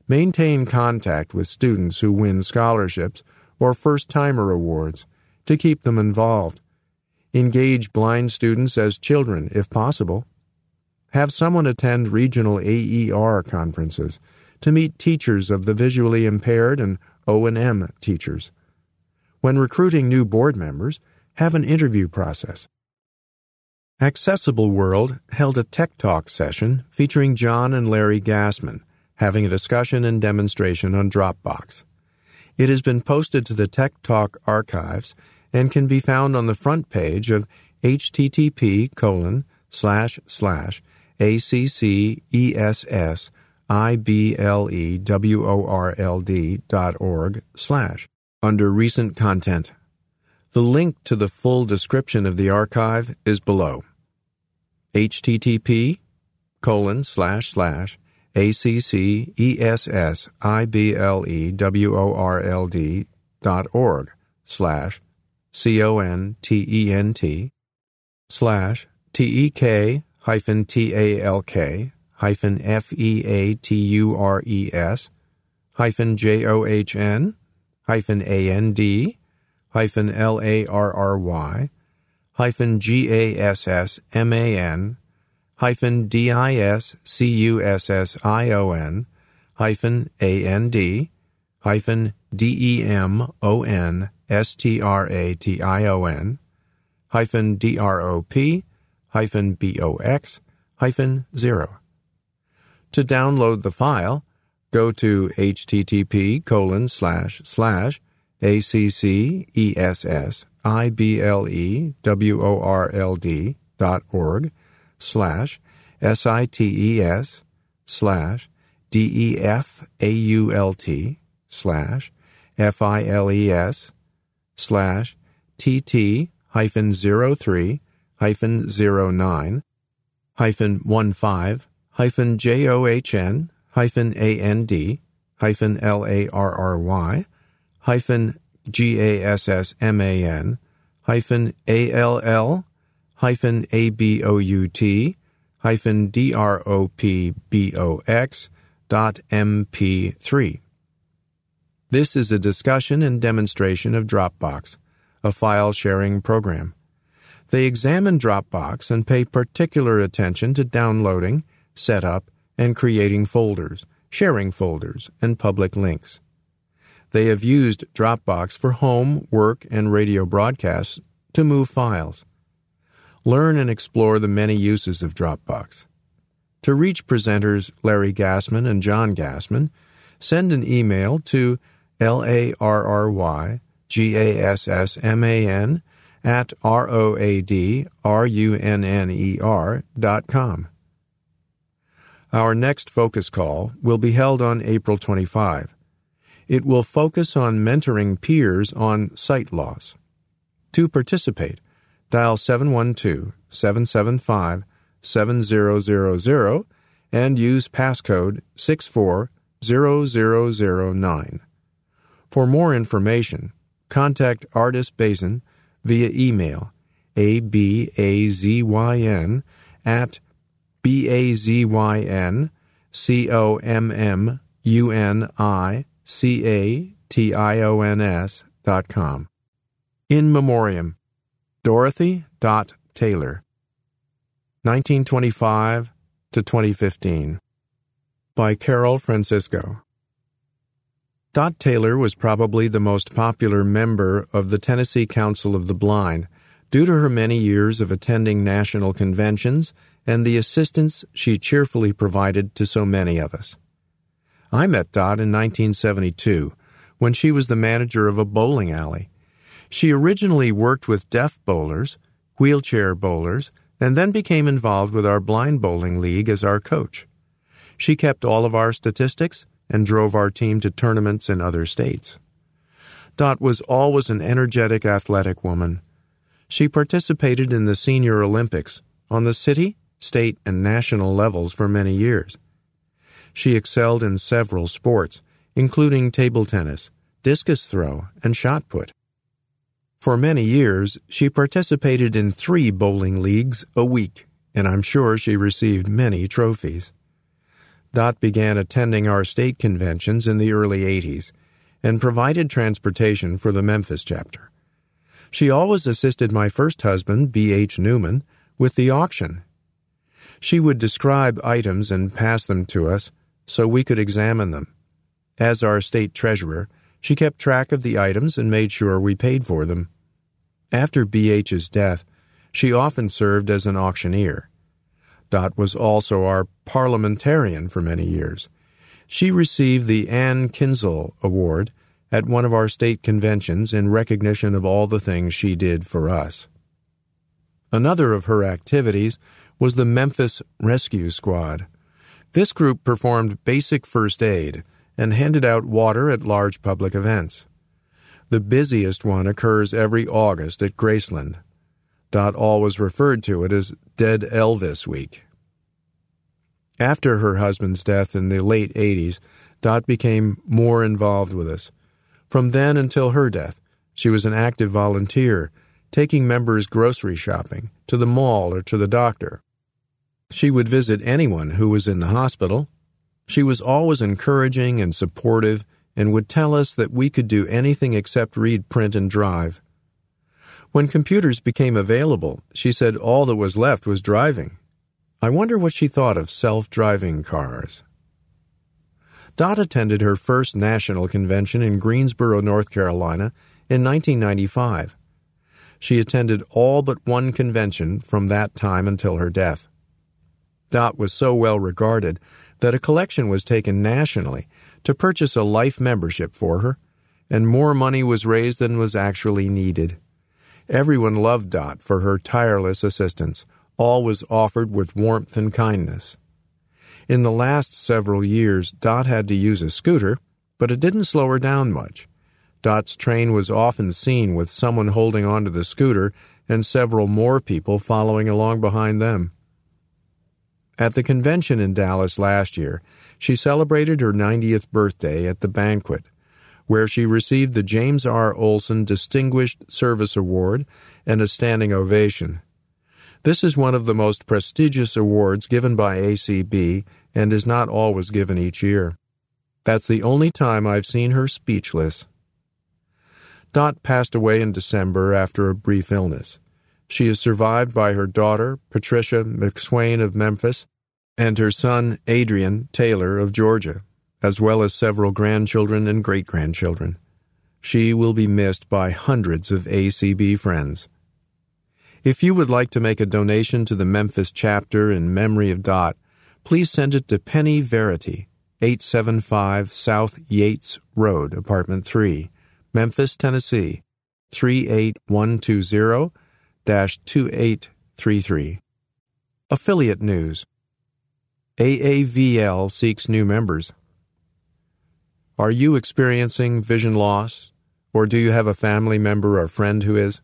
Maintain contact with students who win scholarships or first timer awards to keep them involved. Engage blind students as children if possible. Have someone attend regional AER conferences to meet teachers of the visually impaired and O&M teachers. When recruiting new board members, have an interview process. Accessible World held a Tech Talk session featuring John and Larry Gassman, having a discussion and demonstration on Dropbox. It has been posted to the Tech Talk archives and can be found on the front page of http colon slash slash accessibleworld dot org slash under recent content. The link to the full description of the archive is below. http colon slash slash accessibleworld dot org slash c-o-n-t-e-n-t slash t-e-k hyphen t-a-l-k hyphen f-e-a-t-u-r-e-s hyphen j-o-h-n hyphen a-n-d hyphen L A R R Y hyphen G A S S M A N hyphen D-I-S-C-U-S-S-I-O-N hyphen A-N-D hyphen D-E-M-O-N-S-T-R-A-T-I-O-N hyphen D-R-O-P hyphen B-O-X hyphen zero. To download the file, go to http colon slash slash a-c-c-e-s-s-i-b-l-e-w-o-r-l-d dot org slash s-i-t-e-s slash d-e-f-a-u-l-t slash f-i-l-e-s slash t-t hyphen zero three hyphen zero nine hyphen one five hyphen j-o-h-n hyphen a-n-d hyphen l-a-r-r-y hyphen G-A-S-S-M-A-N hyphen A-L-L hyphen A-B-O-U-T hyphen D-R-O-P-B-O-X dot M-P-3. This is a discussion and demonstration of Dropbox, a file sharing program. They examine Dropbox and pay particular attention to downloading, setup, and creating folders, sharing folders, and public links. They have used Dropbox for home, work, and radio broadcasts to move files. Learn and explore the many uses of Dropbox. To reach presenters Larry Gassman and John Gassman, send an email to L-A-R-R-Y G-A-S-S-M-A-N at R-O-A-D-R-U-N-N-E-R dot com. Our next focus call will be held on April 25. It will focus on mentoring peers on sight loss. To participate, dial 712 775 7000 and use passcode 640009. For more information, contact Ardis Bazyn via email abazyn at b-a-z-y-n-c-o-m-m-u-n-i C-A-T-I-O-N-S dot com. In Memoriam, Dorothy Dot Taylor, 1925 to 2015, by Carol Francisco. Dot Taylor was probably the most popular member of the Tennessee Council of the Blind due to her many years of attending national conventions and the assistance she cheerfully provided to so many of us. I met Dot in 1972 when she was the manager of a bowling alley. She originally worked with deaf bowlers, wheelchair bowlers, and then became involved with our blind bowling league as our coach. She kept all of our statistics and drove our team to tournaments in other states. Dot was always an energetic athletic woman. She participated in the Senior Olympics on the city, state, and national levels for many years. She excelled in several sports, including table tennis, discus throw, and shot put. For many years, she participated in three bowling leagues a week, and I'm sure she received many trophies. Dot began attending our state conventions in the early 80s and provided transportation for the Memphis chapter. She always assisted my first husband, B.H. Newman, with the auction. She would describe items and pass them to us so we could examine them. As our state treasurer, she kept track of the items and made sure we paid for them. After BH's death, she often served as an auctioneer. Dot was also our parliamentarian for many years. She received the Ann Kinsel Award at one of our state conventions in recognition of all the things she did for us. Another of her activities was the Memphis Rescue Squad. This group performed basic first aid and handed out water at large public events. The busiest one occurs every August at Graceland. Dot always referred to it as Dead Elvis Week. After her husband's death in the late 80s, Dot became more involved with us. From then until her death, she was an active volunteer, taking members grocery shopping, to the mall, or to the doctor. She would visit anyone who was in the hospital. She was always encouraging and supportive and would tell us that we could do anything except read, print, and drive. When computers became available, she said all that was left was driving. I wonder what she thought of self driving cars. Dot attended her first national convention in Greensboro, North Carolina in 1995. She attended all but one convention from that time until her death. Dot was so well regarded that a collection was taken nationally to purchase a life membership for her, and more money was raised than was actually needed. Everyone loved Dot for her tireless assistance. All was offered with warmth and kindness. In the last several years, Dot had to use a scooter, but it didn't slow her down much. Dot's train was often seen with someone holding onto the scooter and several more people following along behind them. At the convention in Dallas last year, she celebrated her 90th birthday at the banquet, where she received the James R. Olson Distinguished Service Award and a standing ovation. This is one of the most prestigious awards given by ACB and is not always given each year. That's the only time I've seen her speechless. Dot passed away in December after a brief illness. She is survived by her daughter, Patricia McSwain of Memphis, and her son, Adrian Taylor of Georgia, as well as several grandchildren and great grandchildren. She will be missed by hundreds of ACB friends. If you would like to make a donation to the Memphis chapter in memory of Dot, please send it to Penny Verity, 875 South Yates Road, Apartment 3, Memphis, Tennessee, 38120 2833. Affiliate News AAVL seeks new members. Are you experiencing vision loss, or do you have a family member or friend who is?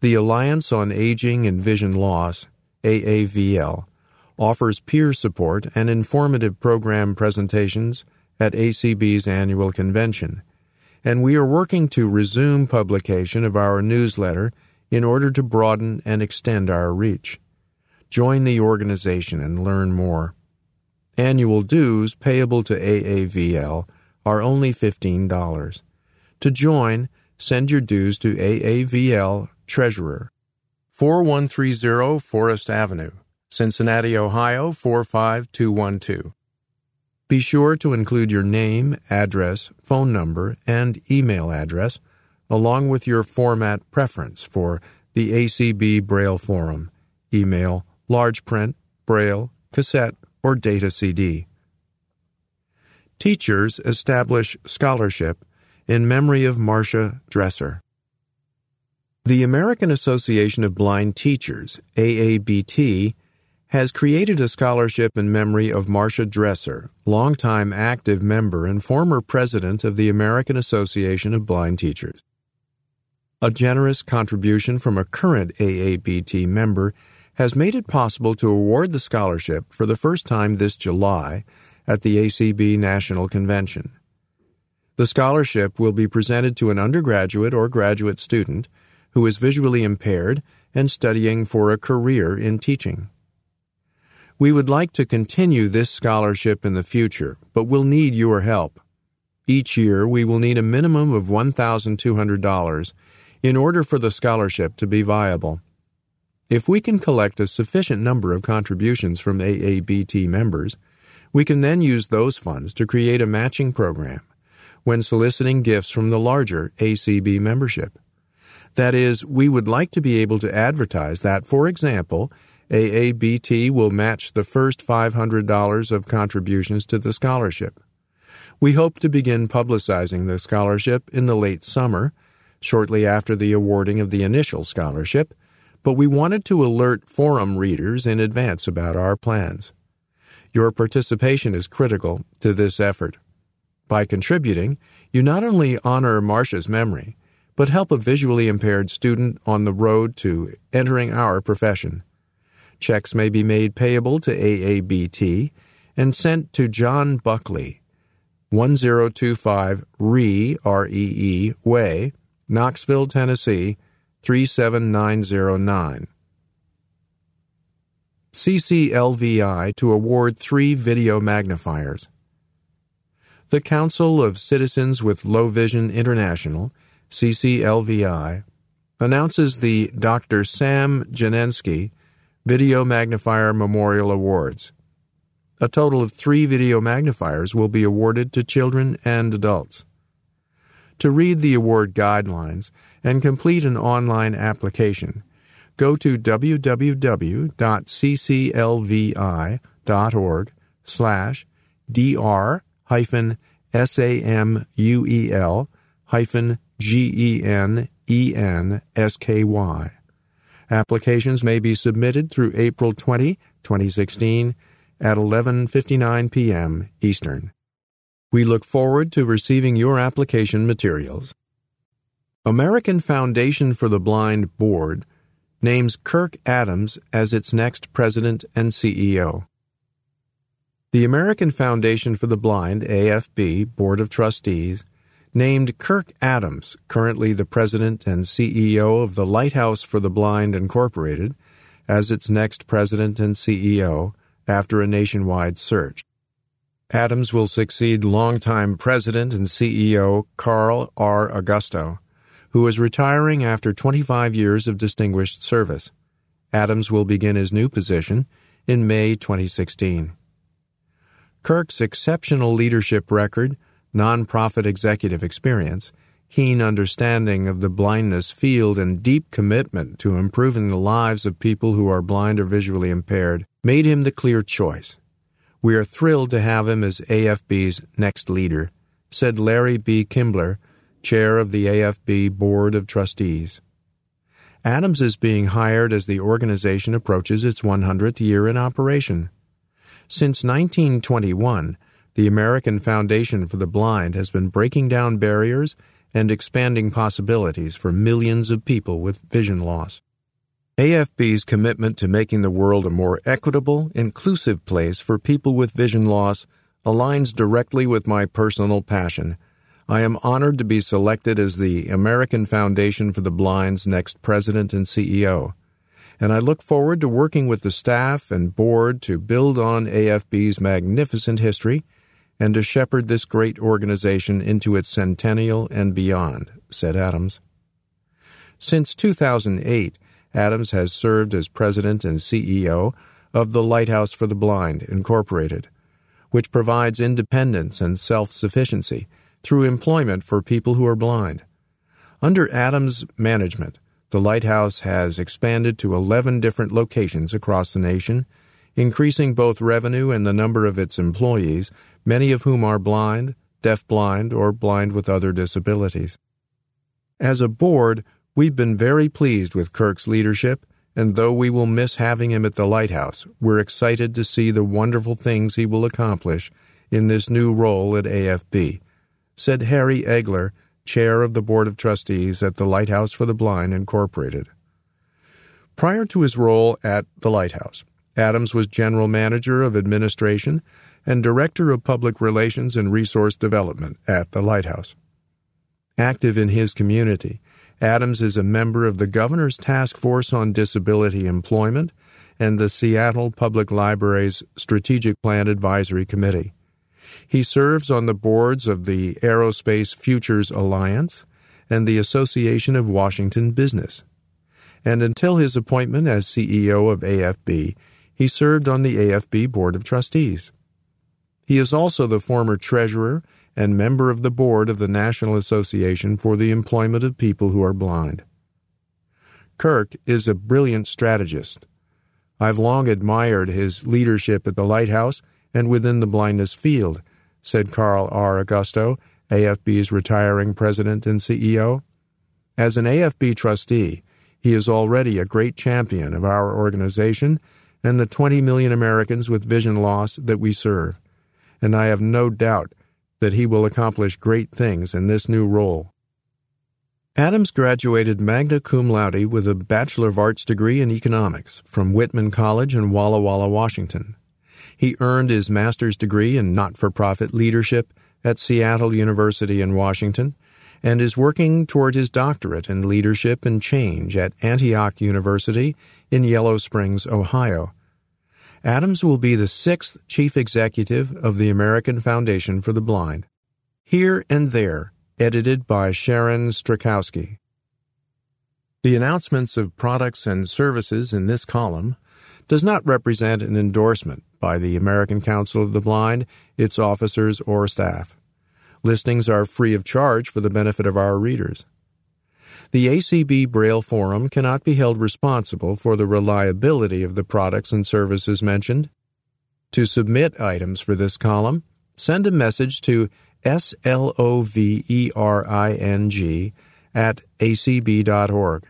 The Alliance on Aging and Vision Loss, AAVL, offers peer support and informative program presentations at ACB's annual convention, and we are working to resume publication of our newsletter in order to broaden and extend our reach. Join the organization and learn more. Annual dues payable to AAVL are only $15. To join, send your dues to AAVL Treasurer, 4130 Forest Avenue, Cincinnati, Ohio 45212. Be sure to include your name, address, phone number, and email address, along with your format preference for the ACB Braille Forum, email, large print, Braille, cassette, or data CD. Teachers establish scholarship in memory of Marcia Dresser. The American Association of Blind Teachers, AABT, has created a scholarship in memory of Marcia Dresser, longtime active member and former president of the American Association of Blind Teachers. A generous contribution from a current AABT member has made it possible to award the scholarship for the first time this July at the ACB National Convention. The scholarship will be presented to an undergraduate or graduate student who is visually impaired and studying for a career in teaching. We would like to continue this scholarship in the future, but will need your help. Each year, we will need a minimum of $1,200 in order for the scholarship to be viable. If we can collect a sufficient number of contributions from AABT members, we can then use those funds to create a matching program when soliciting gifts from the larger ACB membership. That is, we would like to be able to advertise that, for example, AABT will match the first $500 of contributions to the scholarship. We hope to begin publicizing the scholarship in the late summer, shortly after the awarding of the initial scholarship, but we wanted to alert forum readers in advance about our plans. Your participation is critical to this effort. By contributing, you not only honor Marcia's memory, but help a visually impaired student on the road to entering our profession. Checks may be made payable to AABT and sent to John Buckley, 1025 Ree, Way, Knoxville, Tennessee, 37909. CCLVI to award three video magnifiers. The Council of Citizens with Low Vision International CCLVI, announces the Dr. Sam Genensky Video Magnifier Memorial Awards. A total of three video magnifiers will be awarded to children and adults. To read the award guidelines and complete an online application, go to www.cclvi.org slash dr hyphen samuel hyphen g-e-n-e-n-s-k-y. Applications may be submitted through April 20, 2016 at 11:59 p.m. Eastern. We look forward to receiving your application materials. American Foundation for the Blind Board names Kirk Adams as its next president and CEO. The American Foundation for the Blind, AFB, Board of Trustees, named Kirk Adams, currently the president and CEO of the Lighthouse for the Blind Incorporated, as its next president and CEO after a nationwide search. Adams will succeed longtime president and CEO Carl R. Augusto, who is retiring after 25 years of distinguished service. Adams will begin his new position in May 2016. Kirk's exceptional leadership record, nonprofit executive experience, keen understanding of the blindness field, and deep commitment to improving the lives of people who are blind or visually impaired made him the clear choice. We are thrilled to have him as AFB's next leader, said Larry B. Kimbler, chair of the AFB Board of Trustees. Adams is being hired as the organization approaches its 100th year in operation. Since 1921, the American Foundation for the Blind has been breaking down barriers and expanding possibilities for millions of people with vision loss. AFB's commitment to making the world a more equitable, inclusive place for people with vision loss aligns directly with my personal passion. I am honored to be selected as the American Foundation for the Blind's next president and CEO, and I look forward to working with the staff and board to build on AFB's magnificent history and to shepherd this great organization into its centennial and beyond, said Adams. Since 2008, Adams has served as president and CEO of the Lighthouse for the Blind, Incorporated, which provides independence and self sufficiency through employment for people who are blind. Under Adams' management, the Lighthouse has expanded to 11 different locations across the nation, increasing both revenue and the number of its employees, many of whom are blind, deaf-blind, or blind with other disabilities. As a board, We've been very pleased with Kirk's leadership, and though we will miss having him at the lighthouse, we're excited to see the wonderful things he will accomplish in this new role at AFB, said Harry Egler, chair of the Board of Trustees at the Lighthouse for the Blind, Incorporated. Prior to his role at the Lighthouse, Adams was general manager of administration and director of public relations and resource development at the Lighthouse. Active in his community, Adams is a member of the Governor's Task Force on Disability Employment and the Seattle Public Library's Strategic Plan Advisory Committee. He serves on the boards of the Aerospace Futures Alliance and the Association of Washington Business. And until his appointment as CEO of AFB, he served on the AFB Board of Trustees. He is also the former treasurer and member of the board of the National Association for the Employment of People Who Are Blind. Kirk is a brilliant strategist. I've long admired his leadership at the Lighthouse and within the blindness field, said Carl R. Augusto, AFB's retiring president and CEO. As an AFB trustee, he is already a great champion of our organization and the 20 million Americans with vision loss that we serve, and I have no doubt that he will accomplish great things in this new role. Adams graduated magna cum laude with a Bachelor of Arts degree in economics from Whitman College in Walla Walla, Washington. He earned his master's degree in not for profit leadership at Seattle University in Washington and is working toward his doctorate in leadership and change at Antioch University in Yellow Springs, Ohio. Adams will be the sixth chief executive of the American Foundation for the Blind. Here and There, edited by Sharon Strzalkowski. The announcements of products and services in this column does not represent an endorsement by the American Council of the Blind, its officers, or staff. Listings are free of charge for the benefit of our readers. The ACB Braille Forum cannot be held responsible for the reliability of the products and services mentioned. To submit items for this column, send a message to slovering at acb.org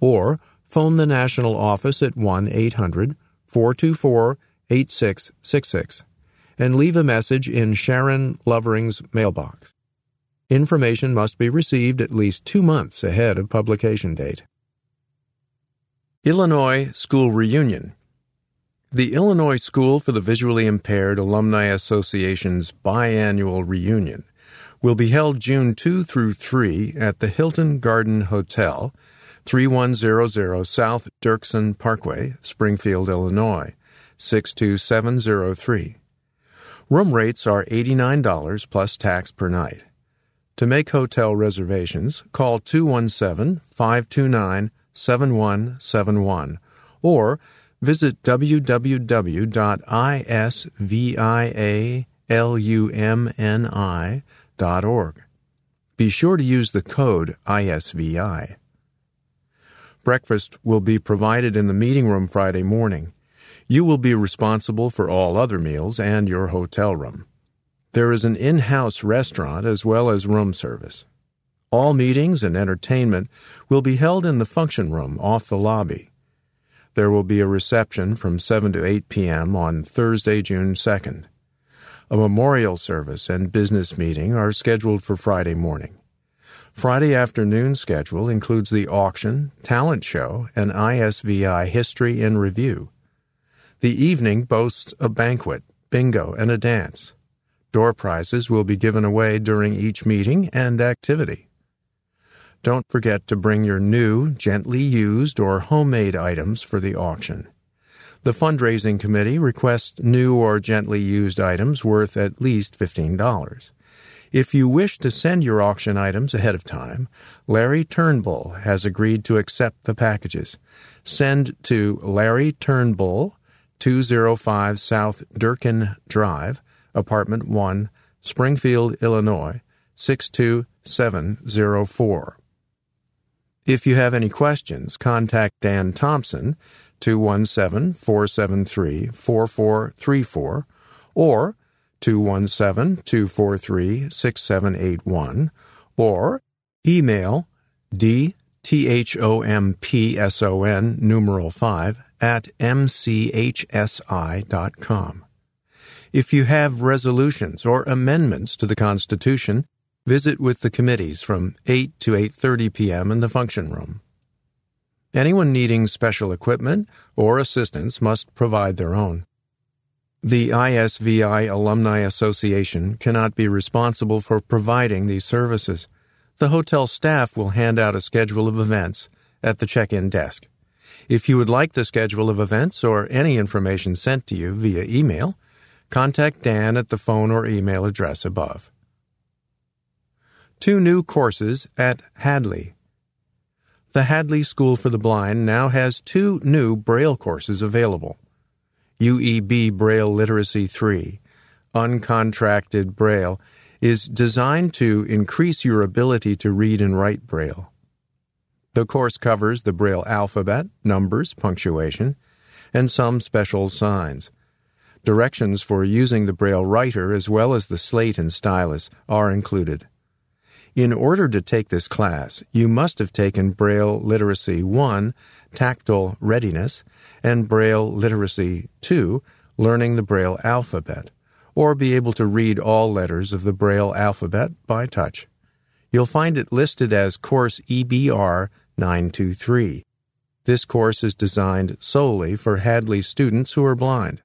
or phone the national office at 1 800 424 8666 and leave a message in Sharon Lovering's mailbox. Information must be received at least two months ahead of publication date. Illinois School Reunion The Illinois School for the Visually Impaired Alumni Association's biannual reunion will be held June 2 through 3 at the Hilton Garden Hotel, 3100 South Dirksen Parkway, Springfield, Illinois, 62703. Room rates are $89 plus tax per night. To make hotel reservations, call 217 529 7171 or visit www.isvialumni.org. Be sure to use the code ISVI. Breakfast will be provided in the meeting room Friday morning. You will be responsible for all other meals and your hotel room. There is an in house restaurant as well as room service. All meetings and entertainment will be held in the function room off the lobby. There will be a reception from 7 to 8 p.m. on Thursday, June 2nd. A memorial service and business meeting are scheduled for Friday morning. Friday afternoon schedule includes the auction, talent show, and ISVI history in review. The evening boasts a banquet, bingo, and a dance. Door prizes will be given away during each meeting and activity. Don't forget to bring your new, gently used, or homemade items for the auction. The fundraising committee requests new or gently used items worth at least $15. If you wish to send your auction items ahead of time, Larry Turnbull has agreed to accept the packages. Send to Larry Turnbull, 205 South Durkin Drive, Apartment 1, Springfield, Illinois, 62704. If you have any questions, contact Dan Thompson, 217 473 4434, or 217 243 6781, or email dthompson numeral 5 at mchsi.com. If you have resolutions or amendments to the Constitution, visit with the committees from 8 to 8:30 p.m. in the function room. Anyone needing special equipment or assistance must provide their own. The ISVI Alumni Association cannot be responsible for providing these services. The hotel staff will hand out a schedule of events at the check-in desk. If you would like the schedule of events or any information sent to you via email, contact Dan at the phone or email address above. Two new courses at Hadley. The Hadley School for the Blind now has two new Braille courses available. UEB Braille Literacy 3, Uncontracted Braille, is designed to increase your ability to read and write Braille. The course covers the Braille alphabet, numbers, punctuation, and some special signs. Directions for using the Braille writer as well as the slate and stylus are included. In order to take this class, you must have taken Braille Literacy 1, Tactile Readiness, and Braille Literacy 2, Learning the Braille Alphabet, or be able to read all letters of the Braille alphabet by touch. You'll find it listed as Course EBR 923. This course is designed solely for Hadley students who are blind.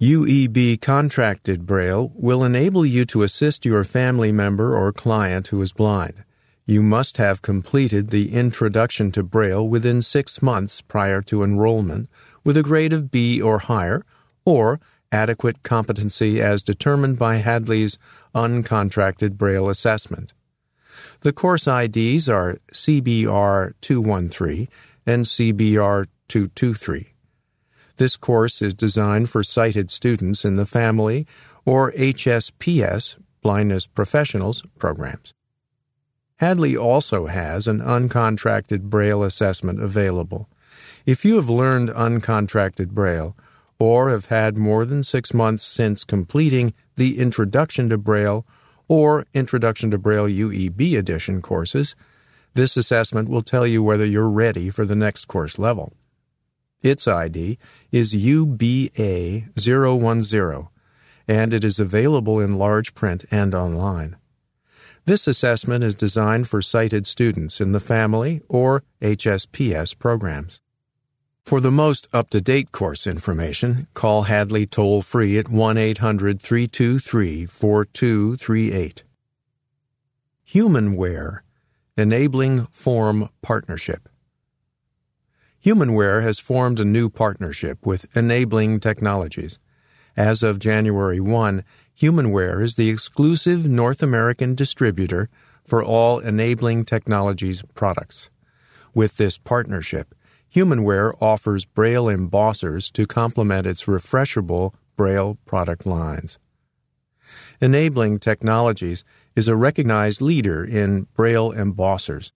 UEB contracted Braille will enable you to assist your family member or client who is blind. You must have completed the Introduction to Braille within six months prior to enrollment with a grade of B or higher, or adequate competency as determined by Hadley's uncontracted Braille assessment. The course IDs are CBR 213 and CBR 223. This course is designed for sighted students in the family or HSPS, blindness professionals, programs. Hadley also has an uncontracted Braille assessment available. If you have learned uncontracted Braille or have had more than six months since completing the Introduction to Braille or Introduction to Braille UEB edition courses, this assessment will tell you whether you're ready for the next course level. Its ID is UBA010, and it is available in large print and online. This assessment is designed for sighted students in the family or HSPS programs. For the most up to date course information, call Hadley toll free at 1 800 323 4238. Humanware Enabling Form Partnership. Humanware has formed a new partnership with Enabling Technologies. As of January 1, Humanware is the exclusive North American distributor for all Enabling Technologies products. With this partnership, Humanware offers Braille embossers to complement its refreshable Braille product lines. Enabling Technologies is a recognized leader in Braille embossers.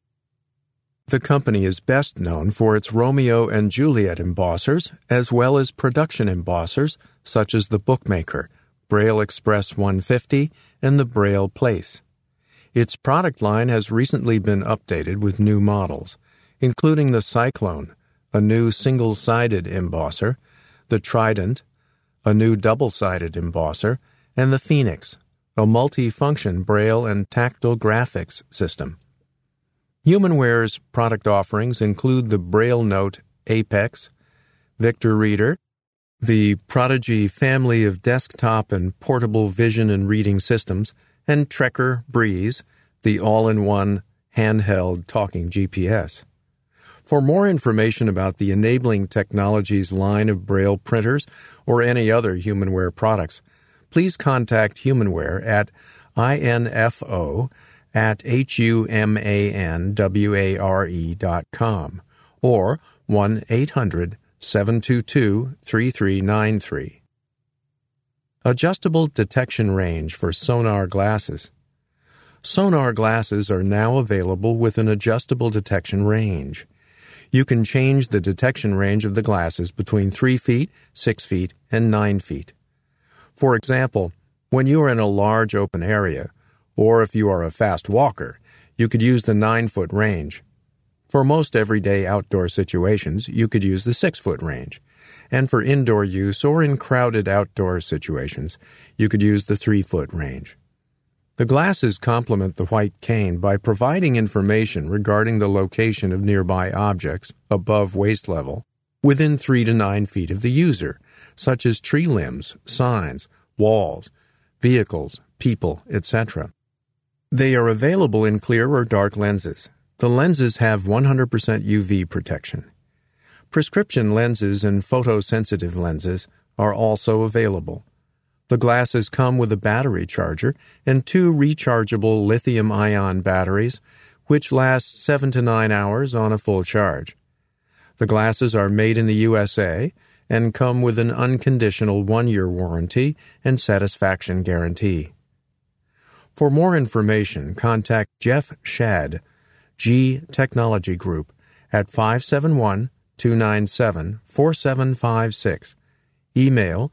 The company is best known for its Romeo and Juliet embossers, as well as production embossers such as the Bookmaker, Braille Express 150, and the Braille Place. Its product line has recently been updated with new models, including the Cyclone, a new single sided embosser, the Trident, a new double sided embosser, and the Phoenix, a multi-function braille and tactile graphics system. Humanware's product offerings include the Braille Note Apex, Victor Reader, the Prodigy family of desktop and portable vision and reading systems, and Trekker Breeze, the all-in-one handheld talking GPS. For more information about the Enabling Technologies line of Braille printers or any other Humanware products, please contact Humanware at info at humanware dot com or 1 800 722 3393. Adjustable detection range for sonar glasses. Sonar glasses are now available with an adjustable detection range. You can change the detection range of the glasses between 3 feet, 6 feet, and 9 feet. For example, when you are in a large open area, or if you are a fast walker, you could use the 9 foot range. For most everyday outdoor situations, you could use the 6 foot range. And for indoor use or in crowded outdoor situations, you could use the 3 foot range. The glasses complement the white cane by providing information regarding the location of nearby objects above waist level within 3 to 9 feet of the user such as tree limbs, signs, walls, vehicles, people, etc. They are available in clear or dark lenses. The lenses have 100% UV protection. Prescription lenses and photosensitive lenses are also available. The glasses come with a battery charger and two rechargeable lithium ion batteries, which last 7 to 9 hours on a full charge. The glasses are made in the USA and come with an unconditional one year warranty and satisfaction guarantee. For more information, contact Jeff Shad, G Technology Group, at 571 297 4756. Email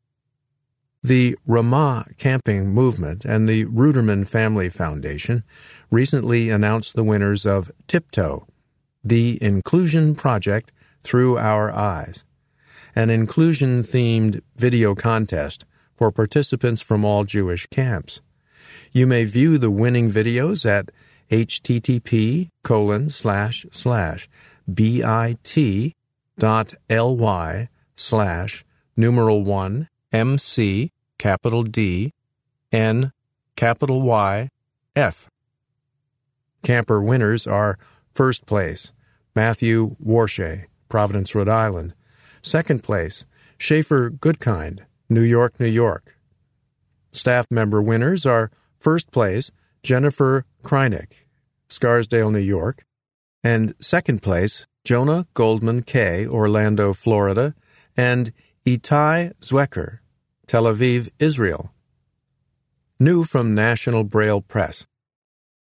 The Ramah Camping Movement and the Ruderman Family Foundation recently announced the winners of Tiptoe, the Inclusion Project Through Our Eyes, an inclusion themed video contest for participants from all Jewish camps. You may view the winning videos at http colon slash slash bit dot ly slash numeral one mc capital D N capital Y, F. Camper winners are first place, Matthew Warshay, Providence, Rhode Island. Second place, Schaefer Goodkind, New York, New York. Staff member winners are first place, Jennifer Krynick, Scarsdale, New York, and second place, Jonah Goldman K., Orlando, Florida, and Itai Zwecker, Tel Aviv, Israel. New from National Braille Press.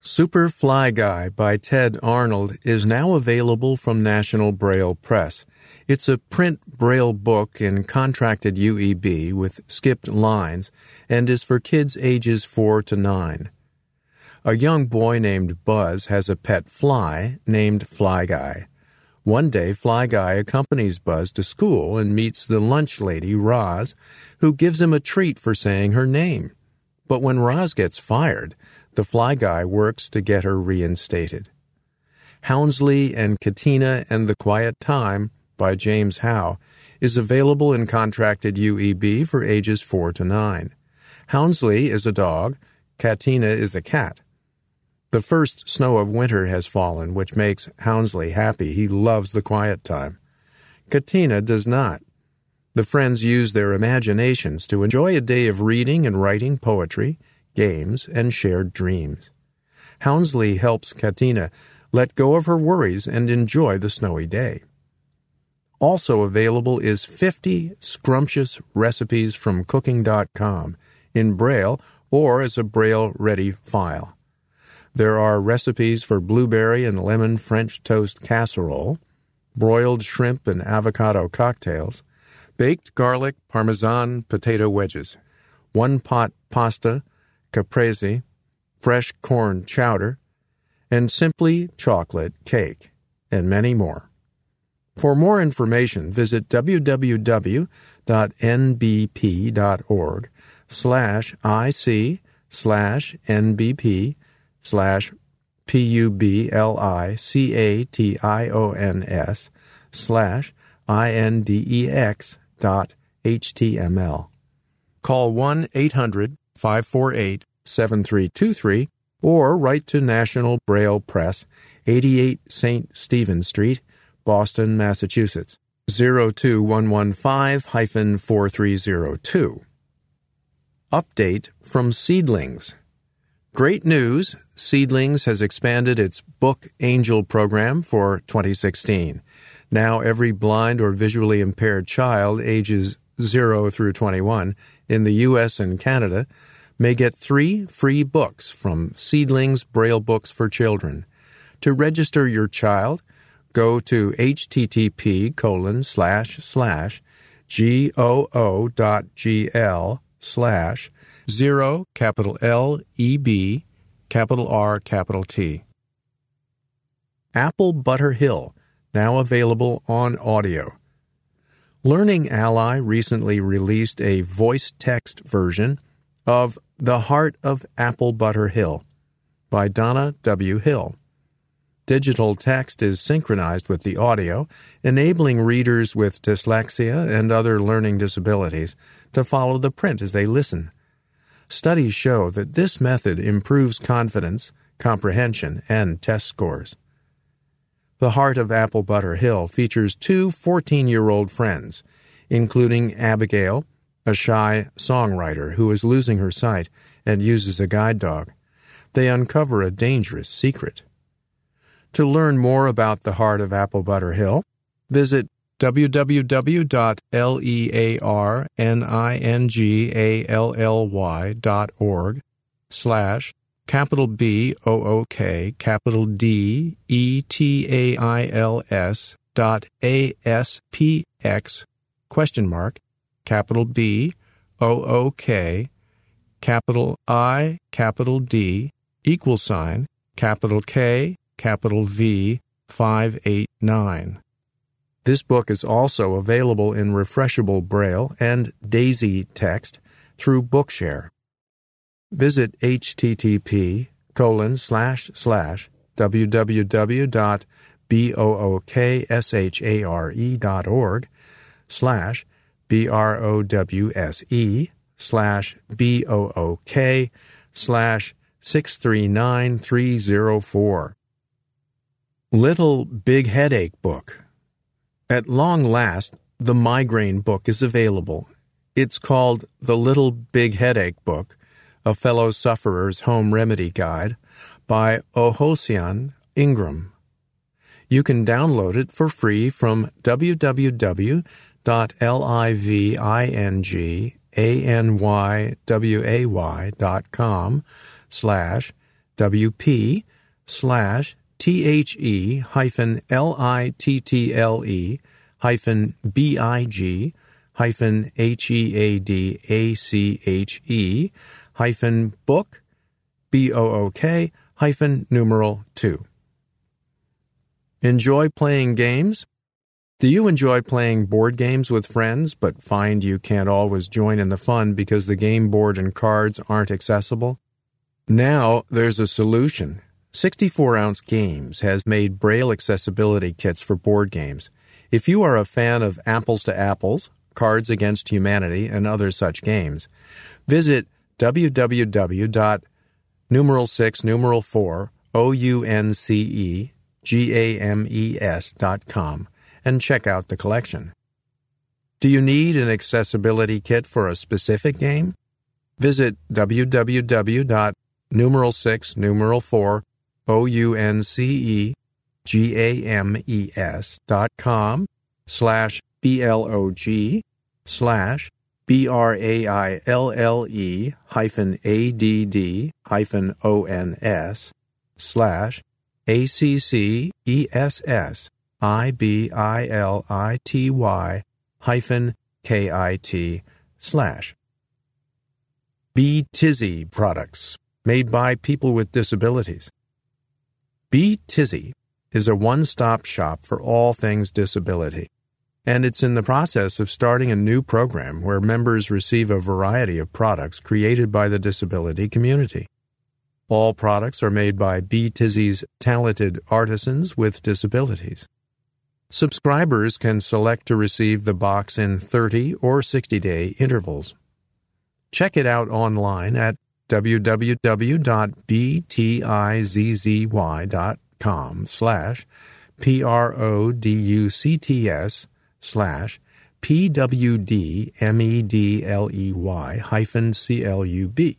Super Fly Guy by Tedd Arnold is now available from National Braille Press. It's a print Braille book in contracted UEB with skipped lines and is for kids ages 4 to 9. A young boy named Buzz has a pet fly named Fly Guy. One day, Fly Guy accompanies Buzz to school and meets the lunch lady, Roz, who gives him a treat for saying her name. But when Roz gets fired, the Fly Guy works to get her reinstated. Houndsley and Catina and the Quiet Time by James Howe is available in contracted UEB for ages 4 to 9. Houndsley is a dog, Catina is a cat. The first snow of winter has fallen, which makes Houndsley happy. He loves the quiet time. Catina does not. The friends use their imaginations to enjoy a day of reading and writing poetry, games, and shared dreams. Houndsley helps Catina let go of her worries and enjoy the snowy day. Also available is 50 scrumptious recipes from Cooking.com in Braille or as a Braille ready file. There are recipes for blueberry and lemon French toast casserole, broiled shrimp and avocado cocktails, baked garlic parmesan potato wedges, one pot pasta, caprese, fresh corn chowder, and simply chocolate cake, and many more. For more information, visit www.nbp.org slash ic slash nbp slash P-U-B-L-I-C-A-T-I-O-N-S slash I-N-D-E-X dot html. Call 1-800-548-7323 or write to National Braille Press, 88 St. Stephen Street, Boston, Massachusetts, 02115-4302. Update from Seedlings. Great news! Seedlings has expanded its Book Angel program for 2016. Now every blind or visually impaired child ages 0 through 21 in the U.S. and Canada may get three free books from Seedlings Braille Books for Children. To register your child, go to http colon slash slash goo.gl slash Zero, capital L E B, capital R, capital T. Apple Butter Hill, now available on audio. Learning Ally recently released a voice text version of The Heart of Apple Butter Hill by Donna W. Hill. Digital text is synchronized with the audio, enabling readers with dyslexia and other learning disabilities to follow the print as they listen. Studies show that this method improves confidence, comprehension, and test scores. The Heart of Apple Butter Hill features two 14 year old friends, including Abigail, a shy songwriter who is losing her sight and uses a guide dog. They uncover a dangerous secret. To learn more about the Heart of Apple Butter Hill, visit www.learningally.org slash capital B O O K capital D E T A I L S dot A S P X question mark capital B O O K capital I capital D equal sign capital K capital V 589. This book is also available in refreshable Braille and DAISY text through Bookshare. Visit http colon slash slash www.bookshare.org slash browse slash book slash 639304. Little Big Headache Book. At long last, the migraine book is available. It's called The Little Big Headache Book, a fellow sufferer's home remedy guide, by Ohosian Ingram. You can download it for free from www.livinganywayway.com slash wp slash the hyphen little hyphen big hyphen headache hyphen book b-o-o-k hyphen numeral 2 Enjoy playing games? Do you enjoy playing board games with friends, but find you can't always join in the fun because the game board and cards aren't accessible? Now there's a solution. 64 ounce games has made braille accessibility kits for board games. If you are a fan of Apples to Apples, Cards Against Humanity, and other such games, visit www. numeral 6 numeral 4 o-u-n-c-e G-A-M-E-S dot com and check out the collection. Do you need an accessibility kit for a specific game? Visit www. numeral 6 numeral 4 O-U-N-C-E G-A-M-E-S dot com slash B-L-O-G slash B-R-A-I-L-L-E hyphen A-D-D hyphen O-N-S slash a C C E S S I B I L I T Y hyphen K I T slash. B Tizzy products made by people with disabilities. B Tizzy is a one stop shop for all things disability, and it's in the process of starting a new program where members receive a variety of products created by the disability community. All products are made by B. Tizzy's talented artisans with disabilities. Subscribers can select to receive the box in 30 or 60 day intervals. Check it out online at www.btizzy.com slash p-r-o-d-u-c-t-s slash p-w-d-m-e-d-l-e-y hyphen c-l-u-b.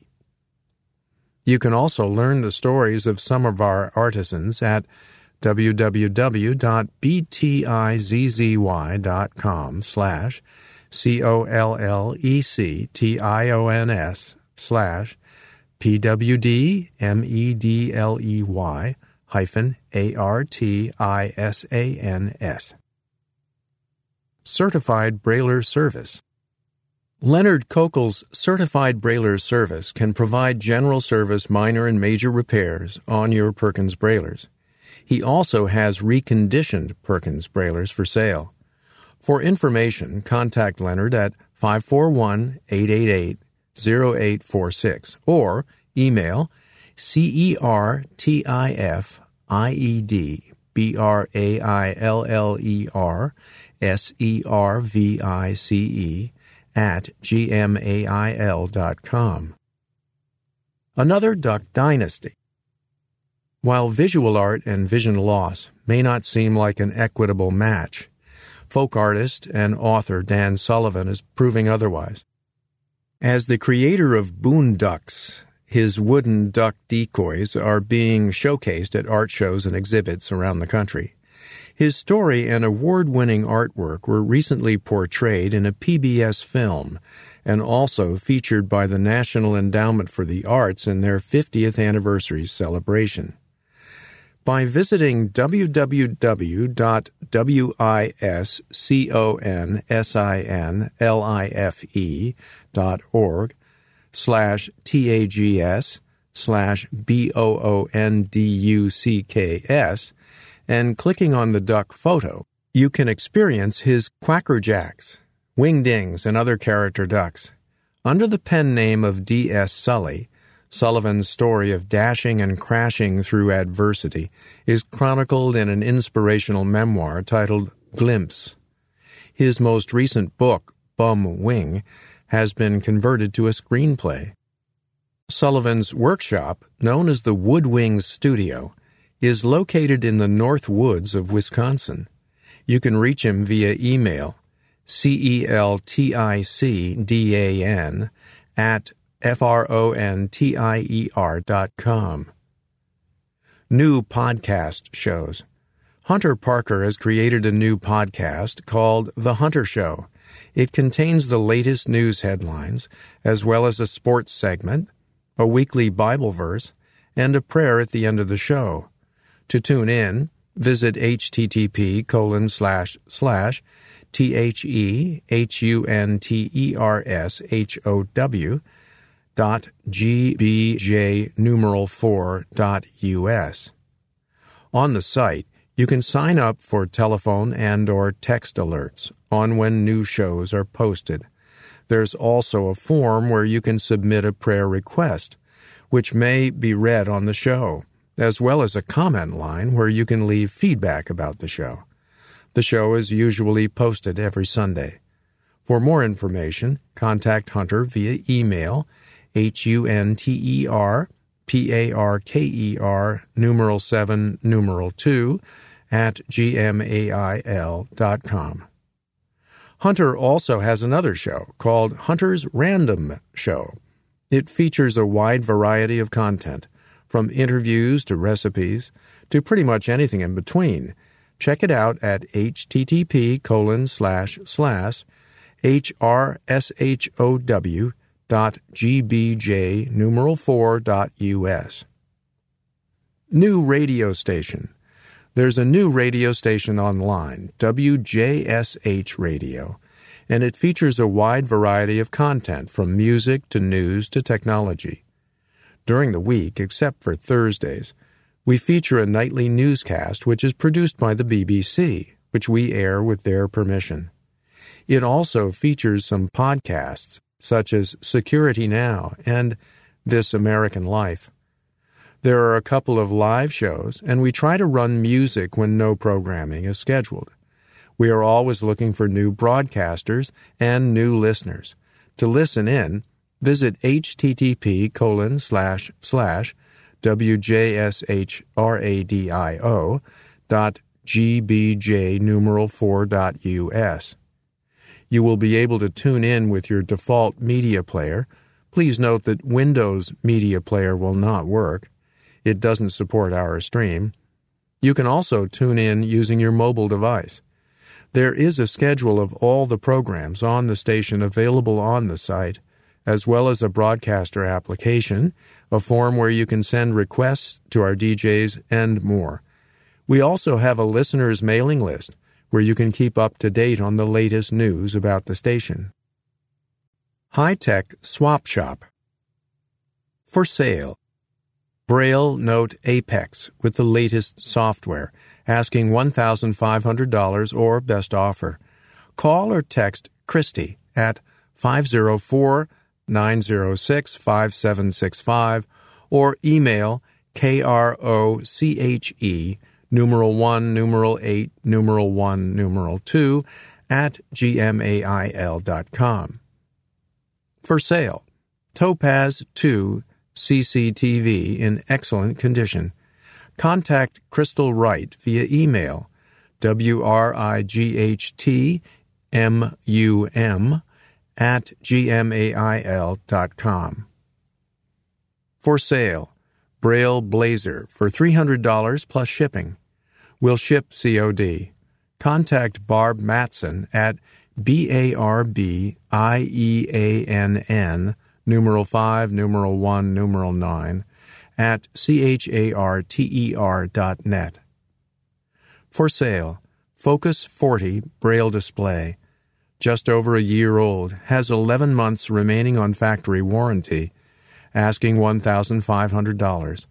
You can also learn the stories of some of our artisans at www.btizzy.com slash C-O-L-L-E-C-T-I-O-N-S slash P-W-D-M-E-D-L-E-Y hyphen A-R-T-I-S-A-N-S. Certified Brailler Service Leonard Kokel's Certified Brailler Service can provide general service minor and major repairs on your Perkins Braillers. He also has reconditioned Perkins Braillers for sale. For information, contact Leonard at 541 888 0846 or email C-E-R-T-I-F-I-E-D-B-R-A-I-L-L-E-R-S-E-R-V-I-C-E at gmail.com. Another Duck Dynasty. While visual art and vision loss may not seem like an equitable match, folk artist and author Dan Sullivan is proving otherwise. As the creator of Boon Ducks, his wooden duck decoys are being showcased at art shows and exhibits around the country. His story and award winning artwork were recently portrayed in a PBS film and also featured by the National Endowment for the Arts in their 50th anniversary celebration. By visiting www.wisconsinlife.org slash tags slash b-o-o-n-d-u-c-k-s and clicking on the duck photo, you can experience his quackerjacks, wingdings, and other character ducks. Under the pen name of D.S. Sully, Sullivan's story of dashing and crashing through adversity is chronicled in an inspirational memoir titled Glimpse. His most recent book, Bum Wing, has been converted to a screenplay. Sullivan's workshop, known as the Woodwings Studio, is located in the North Woods of Wisconsin. You can reach him via email C E L T I C D A N at F R O N T I E R dot com. New podcast shows. Hunter Parker has created a new podcast called The Hunter Show. It contains the latest news headlines, as well as a sports segment, a weekly Bible verse, and a prayer at the end of the show. To tune in, visit http colon slash slash T H E H U N T E R S H O W dot gbj numeral 4 dot us. On the site, you can sign up for telephone and or text alerts on when new shows are posted. There's also a form where you can submit a prayer request, which may be read on the show, as well as a comment line where you can leave feedback about the show. The show is usually posted every Sunday. For more information, contact Hunter via email H-U-N-T-E-R P-A-R-K-E-R numeral 7 numeral 2 at gmail.com. Hunter also has another show called Hunter's Random Show. It features a wide variety of content, from interviews to recipes to pretty much anything in between. Check it out at http colon slash slash hrshow dot gbj numeral 4 dot us. New radio station. There's a new radio station online, WJSH Radio, and it features a wide variety of content from music to news to technology. During the week, except for Thursdays, we feature a nightly newscast which is produced by the BBC, which we air with their permission. It also features some podcasts, such as Security Now and This American Life. There are a couple of live shows, and we try to run music when no programming is scheduled. We are always looking for new broadcasters and new listeners. To listen in, visit http colon slash slash WJSHRADIO dot gbj numeral 4 dot us. You will be able to tune in with your default media player. Please note that Windows Media Player will not work. It doesn't support our stream. You can also tune in using your mobile device. There is a schedule of all the programs on the station available on the site, as well as a broadcaster application, a form where you can send requests to our DJs, and more. We also have a listeners' mailing list where you can keep up to date on the latest news about the station. High Tech Swap Shop. For sale. Braille Note Apex with the latest software, asking $1,500 or best offer. Call or text Christy at 504 906 5765 or email kroche numeral 1 numeral 8 numeral 1 numeral 2 at gmail.com. For sale, Topaz 2 CCTV in excellent condition. Contact Crystal Wright via email w-r-i-g-h-t-m-u-m at gmail.com. For sale, Braille Blazer for $300 plus shipping. We'll ship COD. Contact Barb Matson at B A R B I E A N N, numeral 5, numeral 1, numeral 9, at C H A R T E R dot net. For sale, Focus 40 Braille Display just over a year old, has 11 months remaining on factory warranty, asking $1,500.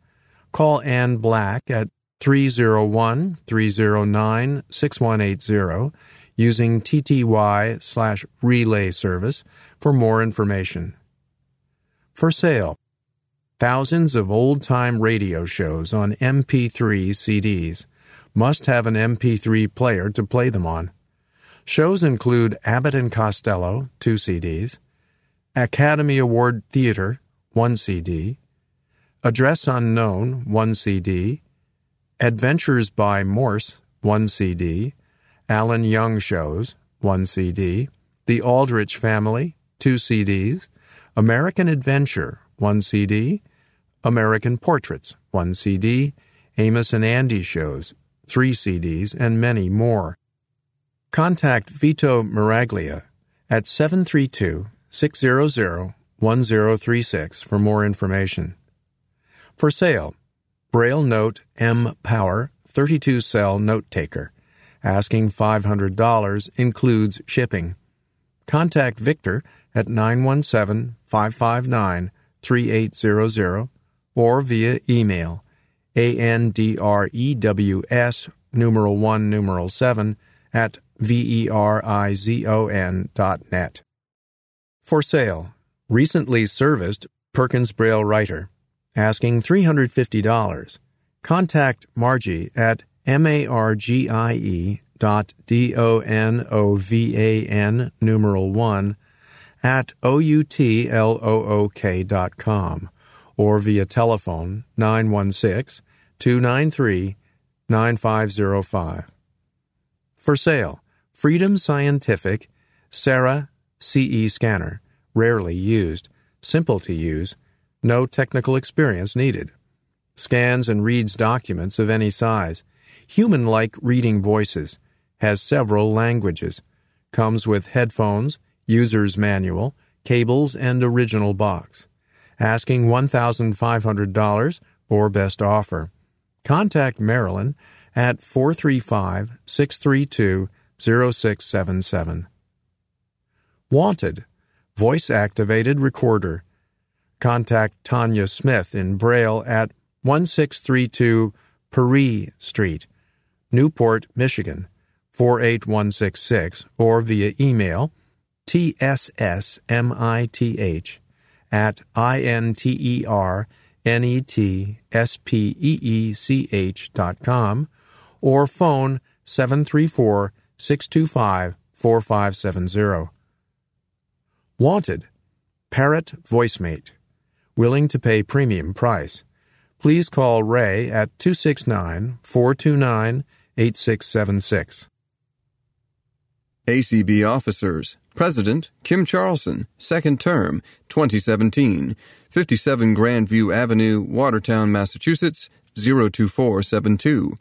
Call Ann Black at 301 309 6180 using TTY slash relay service for more information. For sale, thousands of old time radio shows on MP3 CDs. Must have an MP3 player to play them on. Shows include Abbott and Costello, two CDs, Academy Award Theater, 1 CD, Address Unknown, 1 CD, Adventures by Morse, 1 CD, Alan Young Shows, 1 CD, The Aldrich Family, 2 CDs, American Adventure, 1 CD, American Portraits, 1 CD, Amos and Andy Shows, 3 CDs, and many more. Contact Vito Miraglia at 732 600 1036 for more information. For sale, Braille Note M Power 32 cell note taker. Asking $500 includes shipping. Contact Victor at 917 559 3800 or via email andrews numeral 1 numeral 7 at verizon dot net. For sale, recently serviced Perkins Braille writer, asking $350. Contact Margie at margie dot d-o-n-o-v-a-n numeral 1 at outlook dot com or via telephone 916 293 9505. For sale, Freedom Scientific SARA CE scanner, rarely used, simple to use, no technical experience needed. Scans and reads documents of any size, human like reading voices, has several languages, comes with headphones, user's manual, cables, and original box. Asking $1,500 or best offer. Contact Marilyn at 435 632 0677. Wanted Voice Activated Recorder. Contact Tanya Smith in Braille at 1632 Paris Street, Newport, Michigan 48166 or via email tssmith at internetspeech dot com or phone 734 625 4570. Wanted Parrot Voicemate. Willing to pay premium price. Please call Ray at 269 429 8676. ACB Officers President Kim Charlson, second term, 2017, 57 Grandview Avenue, Watertown, Massachusetts, 02472.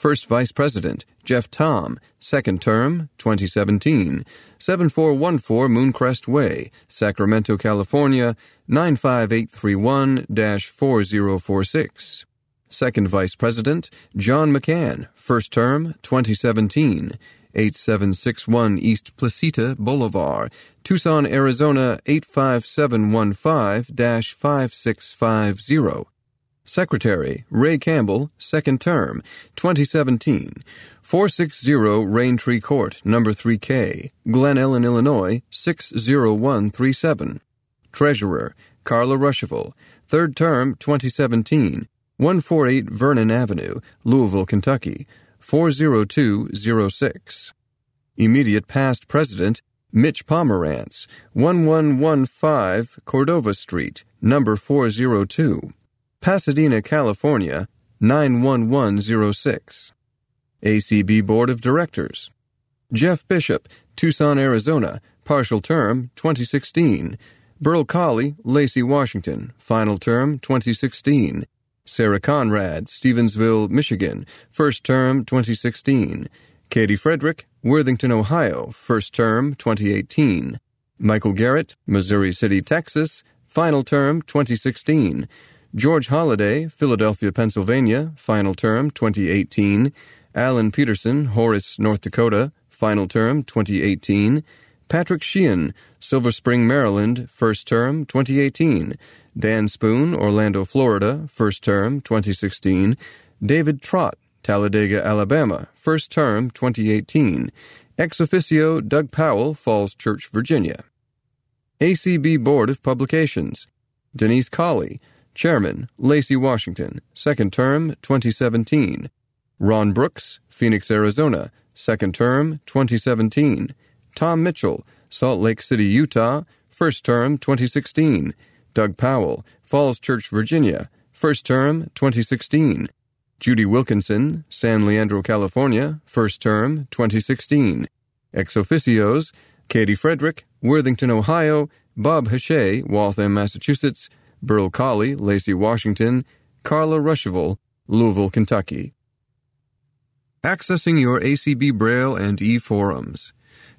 First Vice President Jeff Thom, second term, 2017, 7414 Mooncrest Way, Sacramento, California, 95831 4046. Second Vice President John McCann, first term, 2017, 8761 East Placita Boulevard, Tucson, Arizona 85715 5650. Secretary Ray Campbell, second term, 2017, 460 Raintree Court, number 3K, Glen Ellyn, Illinois 60137. Treasurer Carla Ruschival, third term, 2017, 148 Vernon Avenue, Louisville, Kentucky 40206. Immediate past president Mitch Pomerantz, 1115 Cordova Street, number 402. Pasadena, California 91106. ACB Board of Directors. Jeff Bishop, Tucson, Arizona, partial term 2016. Burl Colley, Lacey, Washington, final term 2016. Sarah Conrad, Stevensville, Michigan, first term 2016. Katie Frederick, Worthington, Ohio, first term 2018. Michael Garrett, Missouri City, Texas, final term 2016. George Holliday, Philadelphia, Pennsylvania, final term 2018. Alan Peterson, Horace, North Dakota, final term 2018. Patrick Sheehan, Silver Spring, Maryland, first term 2018. Dan Spoon, Orlando, Florida, first term 2016. David Trott, Talladega, Alabama, first term 2018. Ex officio Doug Powell, Falls Church, Virginia. ACB Board of Publications. Denise Colley, Chairman, Lacey, Washington, second term 2017. Ron Brooks, Phoenix, Arizona, second term 2017. Tom Mitchell, Salt Lake City, Utah, first term 2016. Doug Powell, Falls Church, Virginia, first term 2016. Judy Wilkinson, San Leandro, California, first term 2016. Ex officios, Katie Frederick, Worthington, Ohio, Bob Hachey, Waltham, Massachusetts, Burl Colley, Lacey, Washington, Carla Ruschival, Louisville, Kentucky. Accessing your ACB Braille and e-forums.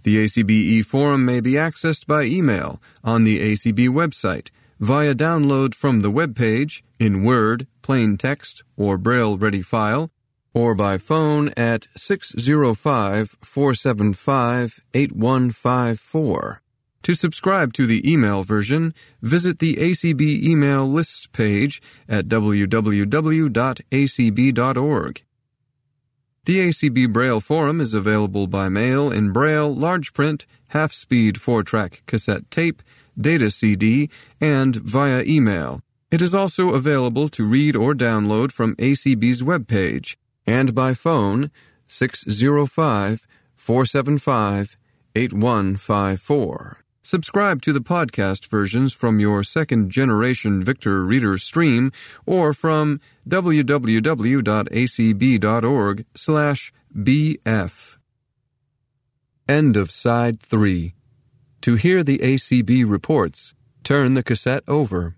The ACB e-forum may be accessed by email on the ACB website, via download from the web page in Word, plain text, or Braille ready file, or by phone at 605 475 8154. To subscribe to the email version, visit the ACB email lists page at www.acb.org. The ACB Braille Forum is available by mail in Braille, large print, half speed 4 track cassette tape, data CD, and via email. It is also available to read or download from ACB's webpage and by phone 605 475 8154. Subscribe to the podcast versions from your second generation Victor Reader stream or from www.acb.org slash bf. End of side 3. To hear the ACB reports, turn the cassette over.